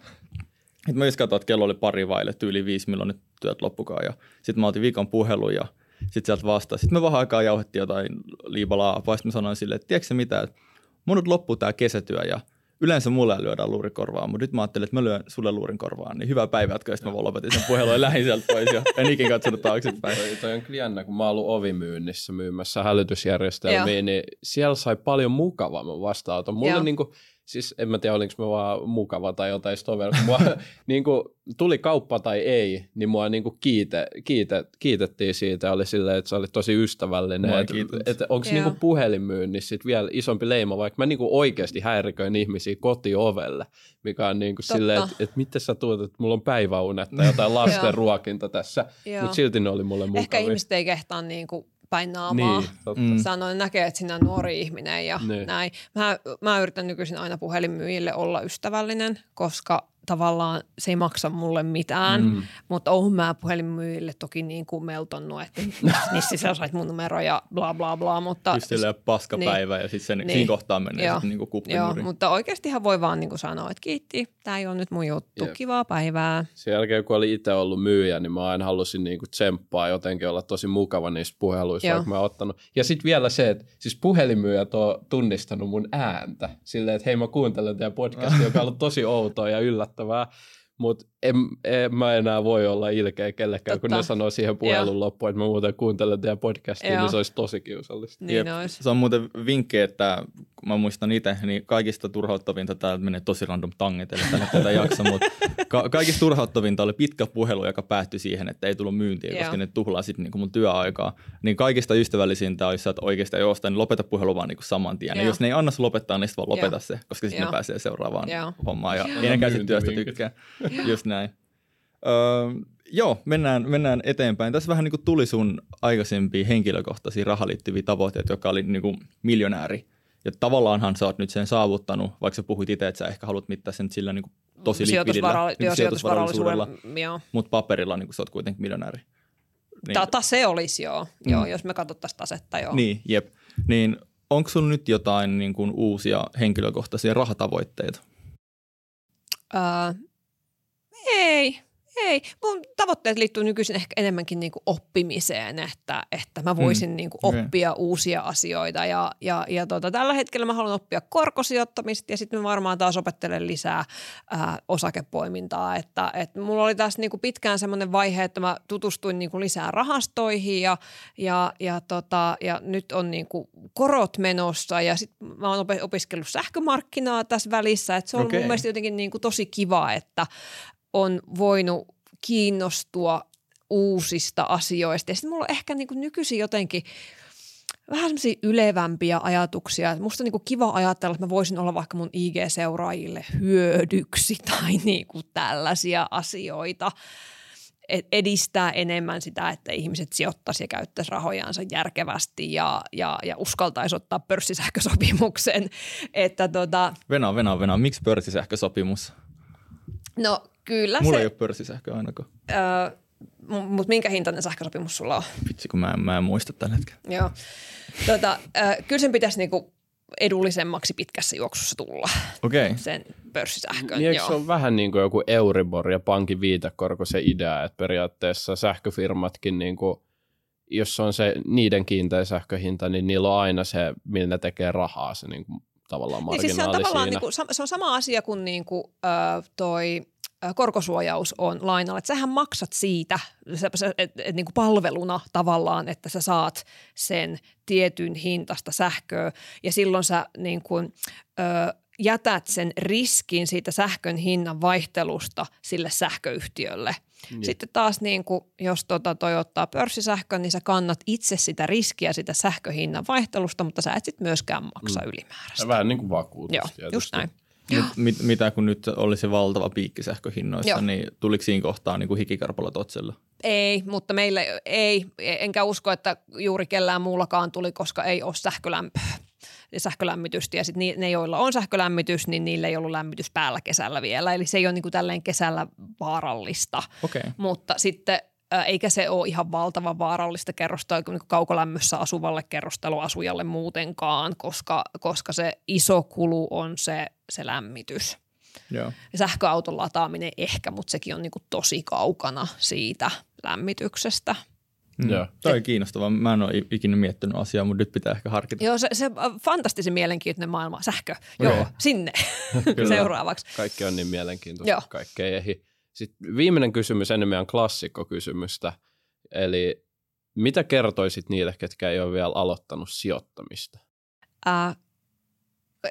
Mm. mä just katsoin, että kello oli pari vaille, tyyli viisi, milloin nyt työt loppukaan. Ja sitten mä otin viikon puhelun ja sitten sieltä vastaan. Sitten me vähän aikaa jauhettiin jotain liibalaa, sitten mä sanoin silleen, että tiedätkö mitä, että mun nyt loppuu tämä kesätyö ja – yleensä mulle lyödään luurikorvaan, mutta nyt mä ajattelin, että mä lyön sulle luurinkorvaan, niin hyvää päivää, että mä vaan lopetin sen puhelun ja lähdin sieltä pois ja en ikinä katsonut taaksepäin. Toi, toi on jännä, kun mä oon ollut ovimyynnissä myymässä hälytysjärjestelmiä, niin siellä sai paljon mukavamman vastaanoton. Mulle niin kuin, siis en mä tiedä, olinko mä vaan mukava tai jotain stovella. Mua, niin kuin, tuli kauppa tai ei, niin mua niin kuin kiite, kiite, kiitettiin siitä. Oli silleen, että se oli tosi ystävällinen. Että et, onko niin kuin puhelinmyynnissä sit vielä isompi leima, vaikka mä niin kuin oikeasti häiriköin ihmisiä kotiovelle, mikä on niin kuin silleen, että et miten sä tuot, että mulla on päiväunet tai jotain lasten ruokinta tässä. Mutta silti ne oli mulle mukavia. Ehkä ihmiset ei kehtaa niin kuin päin naamaa. Niin, mm. Sanoin, näkee, että sinä on nuori ihminen ja niin. näin. Mä, mä yritän nykyisin aina puhelinmyyjille olla ystävällinen, koska tavallaan se ei maksa mulle mitään, mm. mutta oon mä puhelinmyyjille toki niin kuin meltonnut, että niissä sä sait mun numero ja bla bla bla. Mutta, Just silleen paskapäivä niin, ja sitten niin, siinä kohtaa menee joo, sitten niin Joo, mutta oikeastihan voi vaan niin kuin sanoa, että kiitti, tämä ei ole nyt mun juttu, Jep. kivaa päivää. Sen jälkeen kun oli itse ollut myyjä, niin mä aina halusin niin kuin tsemppaa jotenkin olla tosi mukava niissä puheluissa, joo. vaikka mä ottanut. Ja sitten vielä se, että siis puhelinmyyjät on tunnistanut mun ääntä silleen, että hei mä kuuntelen teidän podcastia, joka on ollut tosi outoa ja yllättävää этого mutta en, en, mä enää voi olla ilkeä kellekään, Totta. kun ne sanoo siihen puhelun loppuun, että mä muuten kuuntelen teidän podcastia, Joo. niin se olisi tosi kiusallista. Niin olisi. Se on muuten vinkki, että kun mä muistan itse, niin kaikista turhauttavinta, täältä menee tosi random tanget, eli tänne tätä jakso, mutta ka- kaikista turhauttavinta oli pitkä puhelu, joka päättyi siihen, että ei tullut myyntiä, koska ne tuhlaa sitten niin mun työaikaa. Niin kaikista ystävällisintä olisi, että oikeasti ei osta, niin lopeta puhelu vaan niin saman tien. Ja jos ne ei anna lopettaa, niin sitten vaan lopeta Joo. se, koska sitten ne pääsee seuraavaan Joo. hommaan. Ja nekään sitten työstä tykkää. Just näin. Öö, joo, mennään, mennään eteenpäin. Tässä vähän niin kuin tuli sun aikaisempia henkilökohtaisia rahaan liittyviä tavoitteita, joka oli niin kuin miljonääri. Ja tavallaanhan sä oot nyt sen saavuttanut, vaikka sä puhuit itse, että sä ehkä haluat mittaa sen sillä niin kuin tosi likvidillä niin sijoitusvarallisuudella, mutta paperilla niin kuin sä oot kuitenkin miljonääri. Niin. Tata se olisi joo, mm. joo jos me katsottaisiin tasetta joo. Niin, jep. Niin onko sulla nyt jotain niin kuin uusia henkilökohtaisia rahatavoitteita? Öö, ei, ei. Mun tavoitteet liittyy nykyisin ehkä enemmänkin niin kuin oppimiseen, että, että mä voisin mm. niin kuin oppia okay. uusia asioita. Ja, ja, ja tota, tällä hetkellä mä haluan oppia korkosijoittamista ja sitten mä varmaan taas opettelen lisää ää, osakepoimintaa. Että, että mulla oli tässä niin kuin pitkään semmoinen vaihe, että mä tutustuin niin kuin lisää rahastoihin ja, ja, ja, tota, ja nyt on niin kuin korot menossa ja sitten mä oon opiskellut sähkömarkkinaa tässä välissä. Että se on okay. mun mielestä jotenkin niin kuin tosi kiva, että on voinut kiinnostua uusista asioista. Ja sitten mulla on ehkä niin kuin nykyisin jotenkin vähän semmoisia ylevämpiä ajatuksia. Musta on niin kuin kiva ajatella, että mä voisin olla vaikka mun IG-seuraajille hyödyksi tai niin kuin tällaisia asioita edistää enemmän sitä, että ihmiset sijoittaisi ja käyttäisi rahojansa järkevästi ja, ja, ja uskaltaisi ottaa pörssisähkösopimuksen. Että tota... Venä, venä, venä. Miksi pörssisähkösopimus? No kyllä Mulla se... ei ole pörssisähkö ainakaan. Öö, mutta minkä hintainen sähkösopimus sulla on? Vitsi, kun mä en, mä en muista tällä hetkellä. Joo. Tota, äh, kyllä sen pitäisi niinku edullisemmaksi pitkässä juoksussa tulla. Okei. Okay. Sen pörssisähkön, niin, joo. se on vähän niin kuin joku Euribor ja pankin viitekorko se idea, että periaatteessa sähköfirmatkin niin kuin, jos on se niiden kiinteä sähköhinta, niin niillä on aina se, millä ne tekee rahaa, se niin kuin, tavallaan marginaali niin, siis se on tavallaan siinä. Niin kuin, se on sama asia kuin, niin kuin äh, toi korkosuojaus on lainalla. Että sähän maksat siitä se, se, et, et, niin kuin palveluna tavallaan, että sä saat sen tietyn hintasta sähköä ja silloin sä niin kuin, ö, jätät sen riskin siitä sähkön hinnan vaihtelusta sille sähköyhtiölle. Niin. Sitten taas niin kuin, jos tota toi ottaa pörssisähkön, niin sä kannat itse sitä riskiä sitä sähköhinnan vaihtelusta, mutta sä et sit myöskään maksa mm. ylimääräistä. Vähän niin kuin vakuutus Joo, tietysti. just näin. Mit, mit, mitä kun nyt oli se valtava piikki sähköhinnoissa, Joo. niin tuliko siinä kohtaa niin kuin hikikarpalla totsella? Ei, mutta meille ei, enkä usko, että juuri kellään muullakaan tuli, koska ei ole sähkölämpöä sähkölämmitystä ja sitten ne, joilla on sähkölämmitys, niin niillä ei ollut lämmitys päällä kesällä vielä. Eli se ei ole niin kuin tälleen kesällä vaarallista. Okay. Mutta sitten eikä se ole ihan valtavan vaarallista kerrosta niin kaukolämmössä asuvalle kerrostaloasujalle muutenkaan, koska, koska se iso kulu on se, se lämmitys. Joo. Sähköauton lataaminen ehkä, mutta sekin on niin kuin tosi kaukana siitä lämmityksestä. Mm. Joo. Tämä on kiinnostavaa. Mä en ole ikinä miettinyt asiaa, mutta nyt pitää ehkä harkita. Joo, se, se fantastisen mielenkiintoinen maailma. Sähkö. Okay. Joo, sinne seuraavaksi. Kaikki on niin mielenkiintoista. Joo. Kaikki ei ehdi. Sitten viimeinen kysymys ennen meidän klassikkokysymystä. Eli mitä kertoisit niille, ketkä ei ole vielä aloittanut sijoittamista? Äh,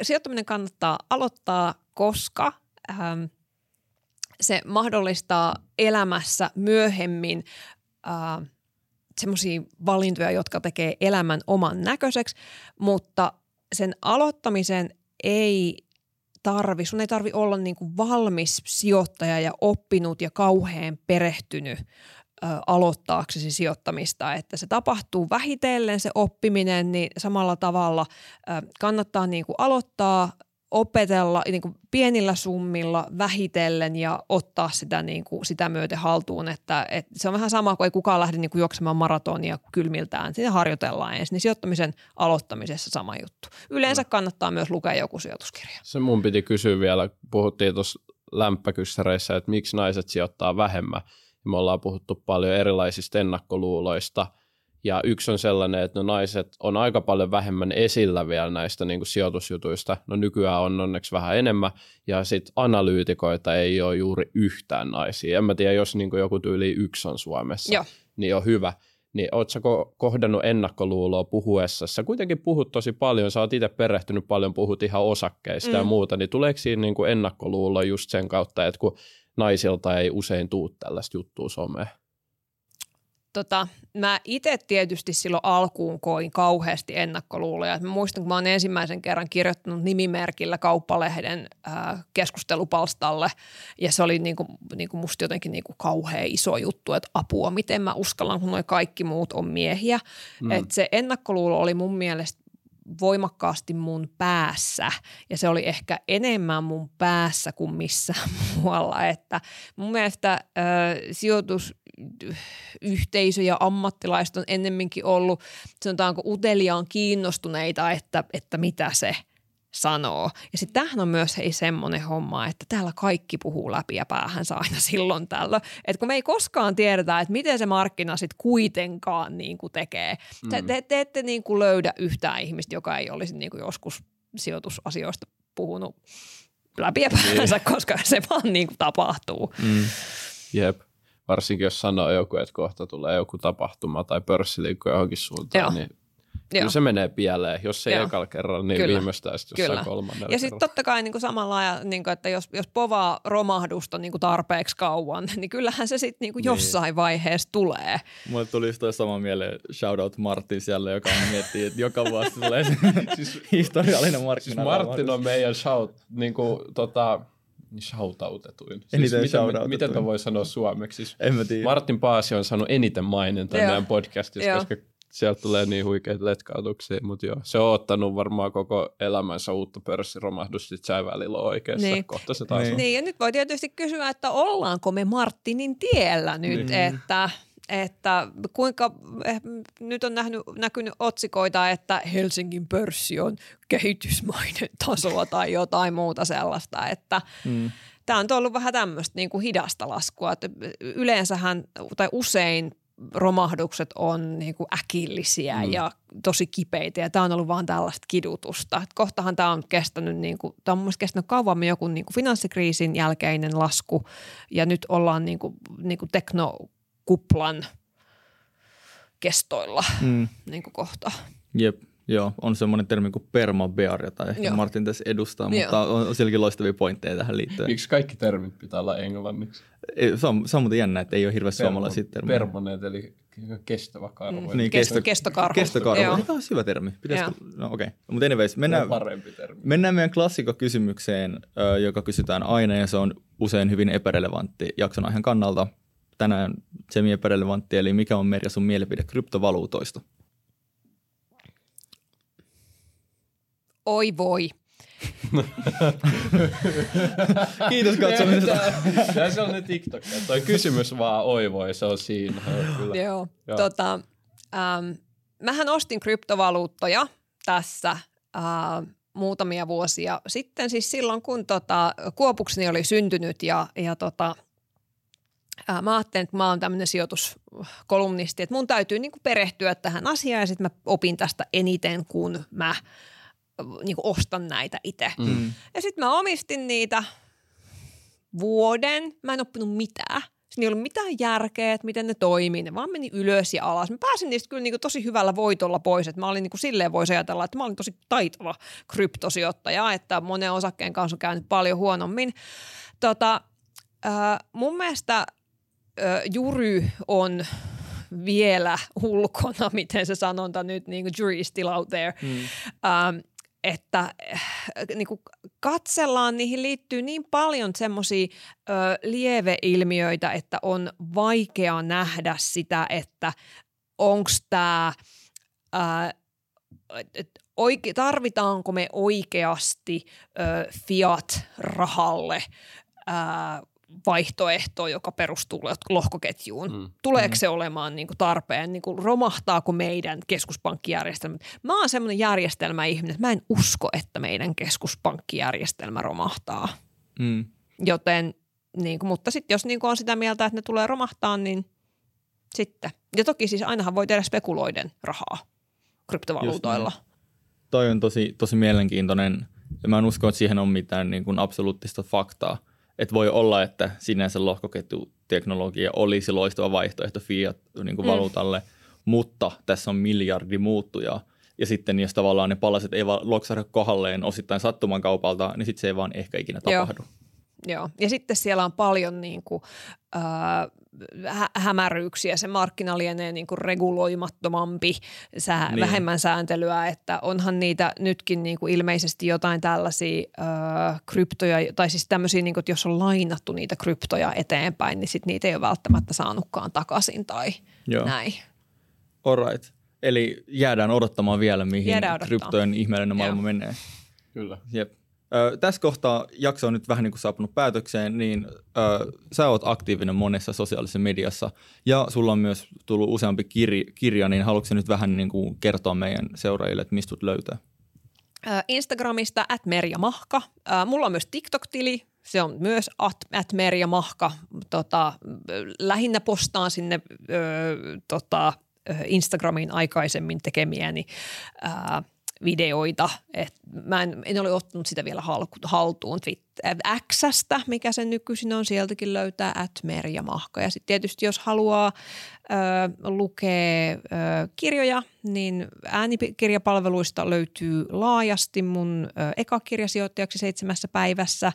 sijoittaminen kannattaa aloittaa, koska ähm, se mahdollistaa elämässä myöhemmin äh, semmoisia valintoja, jotka tekee elämän oman näköiseksi, mutta sen aloittamisen ei tarvi, sun ei tarvi olla niin kuin valmis sijoittaja ja oppinut ja kauhean perehtynyt ö, aloittaaksesi sijoittamista, että se tapahtuu vähitellen se oppiminen, niin samalla tavalla ö, kannattaa niin kuin aloittaa opetella niin kuin pienillä summilla vähitellen ja ottaa sitä, niin kuin, sitä myöten haltuun. Että, että se on vähän sama kuin ei kukaan lähde niin kuin juoksemaan maratonia kylmiltään. Sitä harjoitellaan ensin. Niin sijoittamisen aloittamisessa sama juttu. Yleensä kannattaa myös lukea joku sijoituskirja. Se mun piti kysyä vielä. Puhuttiin tuossa lämpökyssäreissä, että miksi naiset sijoittaa vähemmän. Me ollaan puhuttu paljon erilaisista ennakkoluuloista – ja yksi on sellainen, että no naiset on aika paljon vähemmän esillä vielä näistä niin kuin sijoitusjutuista. No nykyään on onneksi vähän enemmän. Ja sitten analyytikoita ei ole juuri yhtään naisia. En mä tiedä, jos niin kuin joku tyyli yksi on Suomessa, Joo. niin on hyvä. Niin ootko kohdannut ennakkoluuloa puhuessa? Sä kuitenkin puhut tosi paljon, sä oot itse perehtynyt paljon, puhut ihan osakkeista mm. ja muuta, niin tuleeko siinä niin kuin ennakkoluulo just sen kautta, että kun naisilta ei usein tuu tällaista juttua someen? Tota, mä itse tietysti silloin alkuun koin kauheasti ennakkoluuloja. Mä muistan, kun mä oon ensimmäisen kerran kirjoittanut nimimerkillä kauppalehden äh, keskustelupalstalle ja se oli niinku, niinku musta jotenkin niinku kauhean iso juttu, että apua, miten mä uskallan, kun noi kaikki muut on miehiä. Mm. Et se ennakkoluulo oli mun mielestä voimakkaasti mun päässä. Ja se oli ehkä enemmän mun päässä kuin missään muualla, että mun mielestä äh, sijoitusyhteisö ja ammattilaiset on ennemminkin ollut sanotaanko uteliaan kiinnostuneita, että, että mitä se – sanoo. Ja sitten tämähän on myös hei semmoinen homma, että täällä kaikki puhuu läpi ja päähänsä aina silloin tällä. Että kun me ei koskaan tiedetä, että miten se markkina sitten kuitenkaan niin kuin tekee. Mm. Te, te, te ette niin kuin löydä yhtään ihmistä, joka ei olisi niin kuin joskus sijoitusasioista puhunut läpi ja päähänsä, yeah. koska se vaan niin kuin tapahtuu. Mm. Jep. Varsinkin jos sanoo joku, että kohta tulee joku tapahtuma tai pörssiliikko johonkin suuntaan, Joo. niin Joo. Kyllä se menee pieleen, jos se Joo. ekalla kerralla, niin Kyllä. viimeistään sitten jossain Kyllä. kolmannella Ja sitten totta kai niin kuin samalla lailla, niin kuin, että jos, jos povaa romahdusta niin kuin tarpeeksi kauan, niin kyllähän se sitten niin kuin Niin. jossain vaiheessa tulee. Mulle tuli just toi sama mieleen, shoutout Martin siellä, joka miettii, että joka vuosi tulee siis historiallinen markkina. Siis Martin on meidän shout, niin kuin, tota, niin shoutoutetuin. Siis Eniten miten, shoutoutetuin. miten mä voi sanoa suomeksi? Siis En mä tiedä. Martin Paasi on saanut eniten mainintaa meidän podcastissa, Joo. koska sieltä tulee niin huikeita letkautuksia, mutta joo, se on ottanut varmaan koko elämänsä uutta pörssiromahdusta, sit sä välillä on oikeassa, Niin. kohta se taas Niin. on. Niin, ja nyt voi tietysti kysyä, että ollaanko me Martinin tiellä nyt, Niin. että, että kuinka, eh, nyt on nähnyt, näkynyt otsikoita, että Helsingin pörssi on kehitysmainen tasoa tai jotain muuta sellaista, että Mm. tämä on ollut vähän tämmöistä niin kuin hidasta laskua, että yleensähän tai usein romahdukset on niin kuin äkillisiä mm. ja tosi kipeitä ja tämä on ollut vaan tällaista kidutusta. Et kohtahan tämä on kestänyt, niin kuin, tämä on mun kestänyt kauemmin joku niin kuin finanssikriisin jälkeinen lasku ja nyt ollaan niin kuin, niin kuin teknokuplan kestoilla Mm. niin kuin kohta. Jep, joo, on semmoinen termi kuin permabear, jota ehkä Joo. Martin tässä edustaa, Joo. mutta on, on sielläkin loistavia pointteja tähän liittyen. Miksi kaikki termit pitää olla englanniksi? Ei, Se on, se on muuten jännä, että ei ole hirveästi suomalaisia termejä. Permaneet, eli kestävä karvo. Mm. Niin, Kesto- kesto, kestokarhu. Kestokarhu. Joo. Tämä on hyvä termi. Pitäisikö? Joo. No okei. Okay. Mutta anyways, Mennään, parempi termi. mennään meidän klassikokysymykseen, joka kysytään aina ja se on usein hyvin epärelevantti jakson aiheen kannalta. Tänään semi-epärelevantti, eli mikä on Merja sun mielipide kryptovaluutoista? Oi voi. Kiitos katsomisesta. Tämä se on ne TikTok. Toi kysymys vaan oi voi, se on siinä. Kyllä. Joo. Joo. Tota, ähm, mähän ostin kryptovaluuttoja tässä äh, muutamia vuosia sitten, siis silloin kun tota, Kuopukseni oli syntynyt ja, ja tota, äh, mä ajattelin, että mä oon tämmöinen sijoituskolumnisti, että mun täytyy niinku perehtyä tähän asiaan ja sitten mä opin tästä eniten, kun mä äh, niinku ostan näitä itse. Mm. Ja sitten mä omistin niitä vuoden. Mä en oppinut mitään. Siinä ei ollut mitään järkeä, että miten ne toimii. Ne vaan meni ylös ja alas. Mä pääsin niistä kyllä niinku tosi hyvällä voitolla pois. Että mä olin niinku silleen voisi ajatella, että mä olin tosi taitava kryptosijoittaja, että monen osakkeen kanssa on käynyt paljon huonommin. Tota, äh, mun mielestä äh, Jury on vielä ulkona, miten se sanonta nyt, niin kuin jury is still out there. Mm. Ähm, että äh, niin kuin katsellaan, niihin liittyy niin paljon semmoisia lieveilmiöitä, että on vaikea nähdä sitä, että onko tämä, oike, tarvitaanko me oikeasti ö, fiat-rahalle ää, vaihtoehto, joka perustuu lohkoketjuun. Mm. Tuleeko se olemaan niin kuin tarpeen? Niin kuin romahtaako meidän keskuspankkijärjestelmä? Mä oon semmoinen järjestelmäihminen, että mä en usko, että meidän keskuspankkijärjestelmä romahtaa. Mm. Joten, niin kuin, mutta sitten jos niin kuin on sitä mieltä, että ne tulee romahtaa, niin sitten. Ja toki siis ainahan voi tehdä spekuloiden rahaa kryptovaluutoilla. Toi on tosi, tosi mielenkiintoinen. Ja mä en usko, että siihen on mitään niin kuin absoluuttista faktaa. Että voi olla, että sinänsä lohkoketjuteknologia olisi loistava vaihtoehto fiat-valuutalle, mm. mutta tässä on miljardi muuttujaa. Ja sitten jos tavallaan ne palaset ei vaan loksahda kohdalleen osittain sattuman kaupalta, niin sitten se ei vaan ehkä ikinä Joo. tapahdu. Joo, ja sitten siellä on paljon niin kuin, äh, hä- hämäryyksiä. Se markkina lienee niin kuin reguloimattomampi, sää, Niin. vähemmän sääntelyä, että onhan niitä nytkin niin kuin ilmeisesti jotain tällaisia äh, kryptoja, tai siis tämmöisiä, niin kuin, että jos on lainattu niitä kryptoja eteenpäin, niin sitten niitä ei ole välttämättä saanutkaan takaisin tai Joo. näin. Alright. Eli jäädään odottamaan vielä, mihin Jäädään kryptojen ihmeellinen maailma Joo. menee. Kyllä. Jep. Ö, tässä kohtaa jakso on nyt vähän niin kuin saapunut päätökseen, niin ö, sä oot aktiivinen monessa sosiaalisessa mediassa ja sulla on myös tullut useampi kirja, kirja niin haluatko nyt vähän niin kuin kertoa meidän seuraajille, että mistä löytää? Instagramista at Merja Mahka. Mulla on myös TikTok-tili, se on myös at, at Merja Mahka. Tota, lähinnä postaan sinne ö, tota, Instagramiin aikaisemmin tekemiäni ö, videoita. Et mä en, en ole ottanut sitä vielä haltuun Xstä, mikä sen nykyisin on, sieltäkin löytää at Merja Mahka. Ja sitten tietysti jos haluaa ö, lukea ö, kirjoja, niin äänikirjapalveluista löytyy laajasti mun ö, eka kirja sijoittajaksi seitsemässä päivässä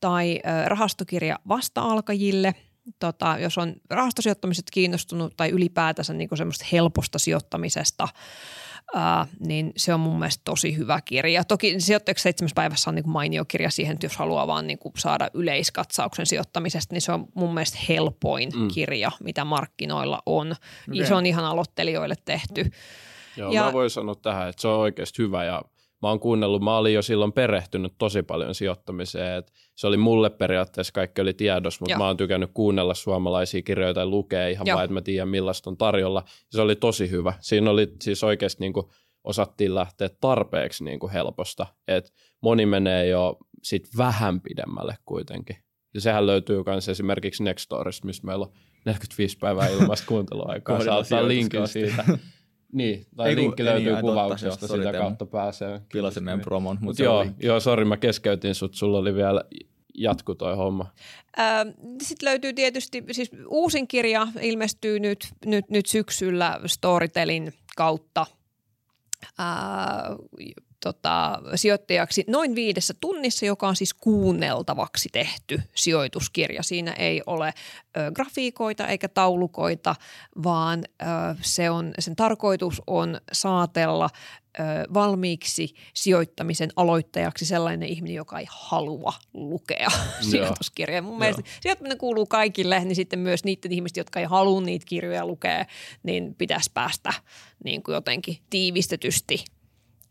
tai ö, rahastokirja vasta-alkajille – tota, jos on rahastosijoittamisesta kiinnostunut tai ylipäätänsä niin semmoista helposta sijoittamisesta, ää, niin se on mun mielestä tosi hyvä kirja. Toki sijoittajaksi seitsemässä päivässä on niin kuin mainio kirja siihen, että jos haluaa vaan niin kuin saada yleiskatsauksen sijoittamisesta, niin se on mun mielestä helpoin mm. kirja, mitä markkinoilla on. Okay. Se on ihan aloittelijoille tehty. Joo, ja, mä voin sanoa tähän, että se on oikeasti hyvä ja – mä oon kuunnellut, mä olin jo silloin perehtynyt tosi paljon sijoittamiseen, että se oli mulle periaatteessa kaikki oli tiedos, mutta Joo. mä oon tykännyt kuunnella suomalaisia kirjoja tai lukea ihan Joo. vain, että mä tiedän millaista on tarjolla. Se oli tosi hyvä. Siinä oli siis oikeasti niin kuin osattiin lähteä tarpeeksi niin kuin helposta, että moni menee jo sit vähän pidemmälle kuitenkin. Ja sehän löytyy myös esimerkiksi Nextorista, missä meillä on 45 päivää ilmaista kuunteluaikaa. Saattaa linkin siitä. Niin, tai Ei, linkki löytyy niin, kuvauksesta, totta, sitä kautta pääsee. Pilasin meidän promon. Mutta Mut joo, joo, sori, mä keskeytin sut, sulla oli vielä jatku toi homma. Sitten löytyy tietysti, siis uusin kirja ilmestyy nyt, nyt, nyt syksyllä Storytelin kautta. Ää, tota, sijoittajaksi noin viidessä tunnissa, joka on siis kuunneltavaksi tehty sijoituskirja. Siinä ei ole ö, grafiikoita eikä taulukoita, vaan ö, se on, sen tarkoitus on saatella ö, valmiiksi sijoittamisen aloittajaksi sellainen ihminen, joka ei halua lukea sijoituskirjaa. Mun mielestä sijoittaminen kuuluu kaikille, niin sitten myös niiden ihmisten, jotka ei halua niitä kirjoja lukea, niin pitäisi päästä niin kuin jotenkin tiivistetysti –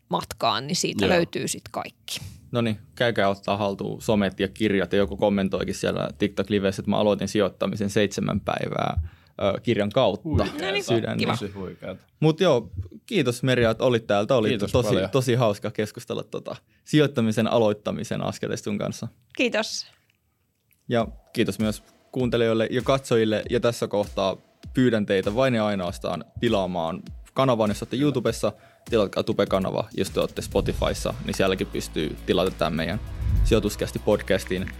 matkaan, niin siitä Joo. löytyy sitten kaikki. No niin, käykää ottaa haltuun somet ja kirjat ja joku kommentoikin siellä TikTok-livessä, että mä aloitin sijoittamisen seitsemän päivää ö, kirjan kautta. No niin, Mutta joo, kiitos Merja, että olit täältä. Oli kiitos tosi, tosi hauska keskustella tota, sijoittamisen aloittamisen askeleista kanssa. Kiitos. Ja kiitos myös kuuntelijoille ja katsojille. Ja tässä kohtaa pyydän teitä vain ja ainoastaan tilaamaan kanavan, jos olette YouTubessa – tilatkaa Tube-kanava, jos te olette Spotifyssa, niin sielläkin pystyy tilata tämän meidän sijoituskästi podcastiin.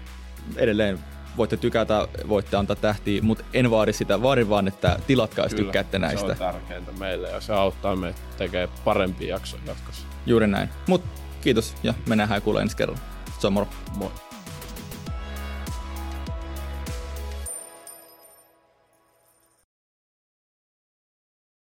Edelleen voitte tykätä, voitte antaa tähtiä, mutta en vaadi sitä, vaadin vaan, että tilatkaa, jos tykkäätte näistä. se on tärkeintä meille ja se auttaa meitä tekemään parempia jaksoja jatkossa. Juuri näin. Mutta kiitos ja me nähdään kuulee ensi kerralla. Se on moro. Moi.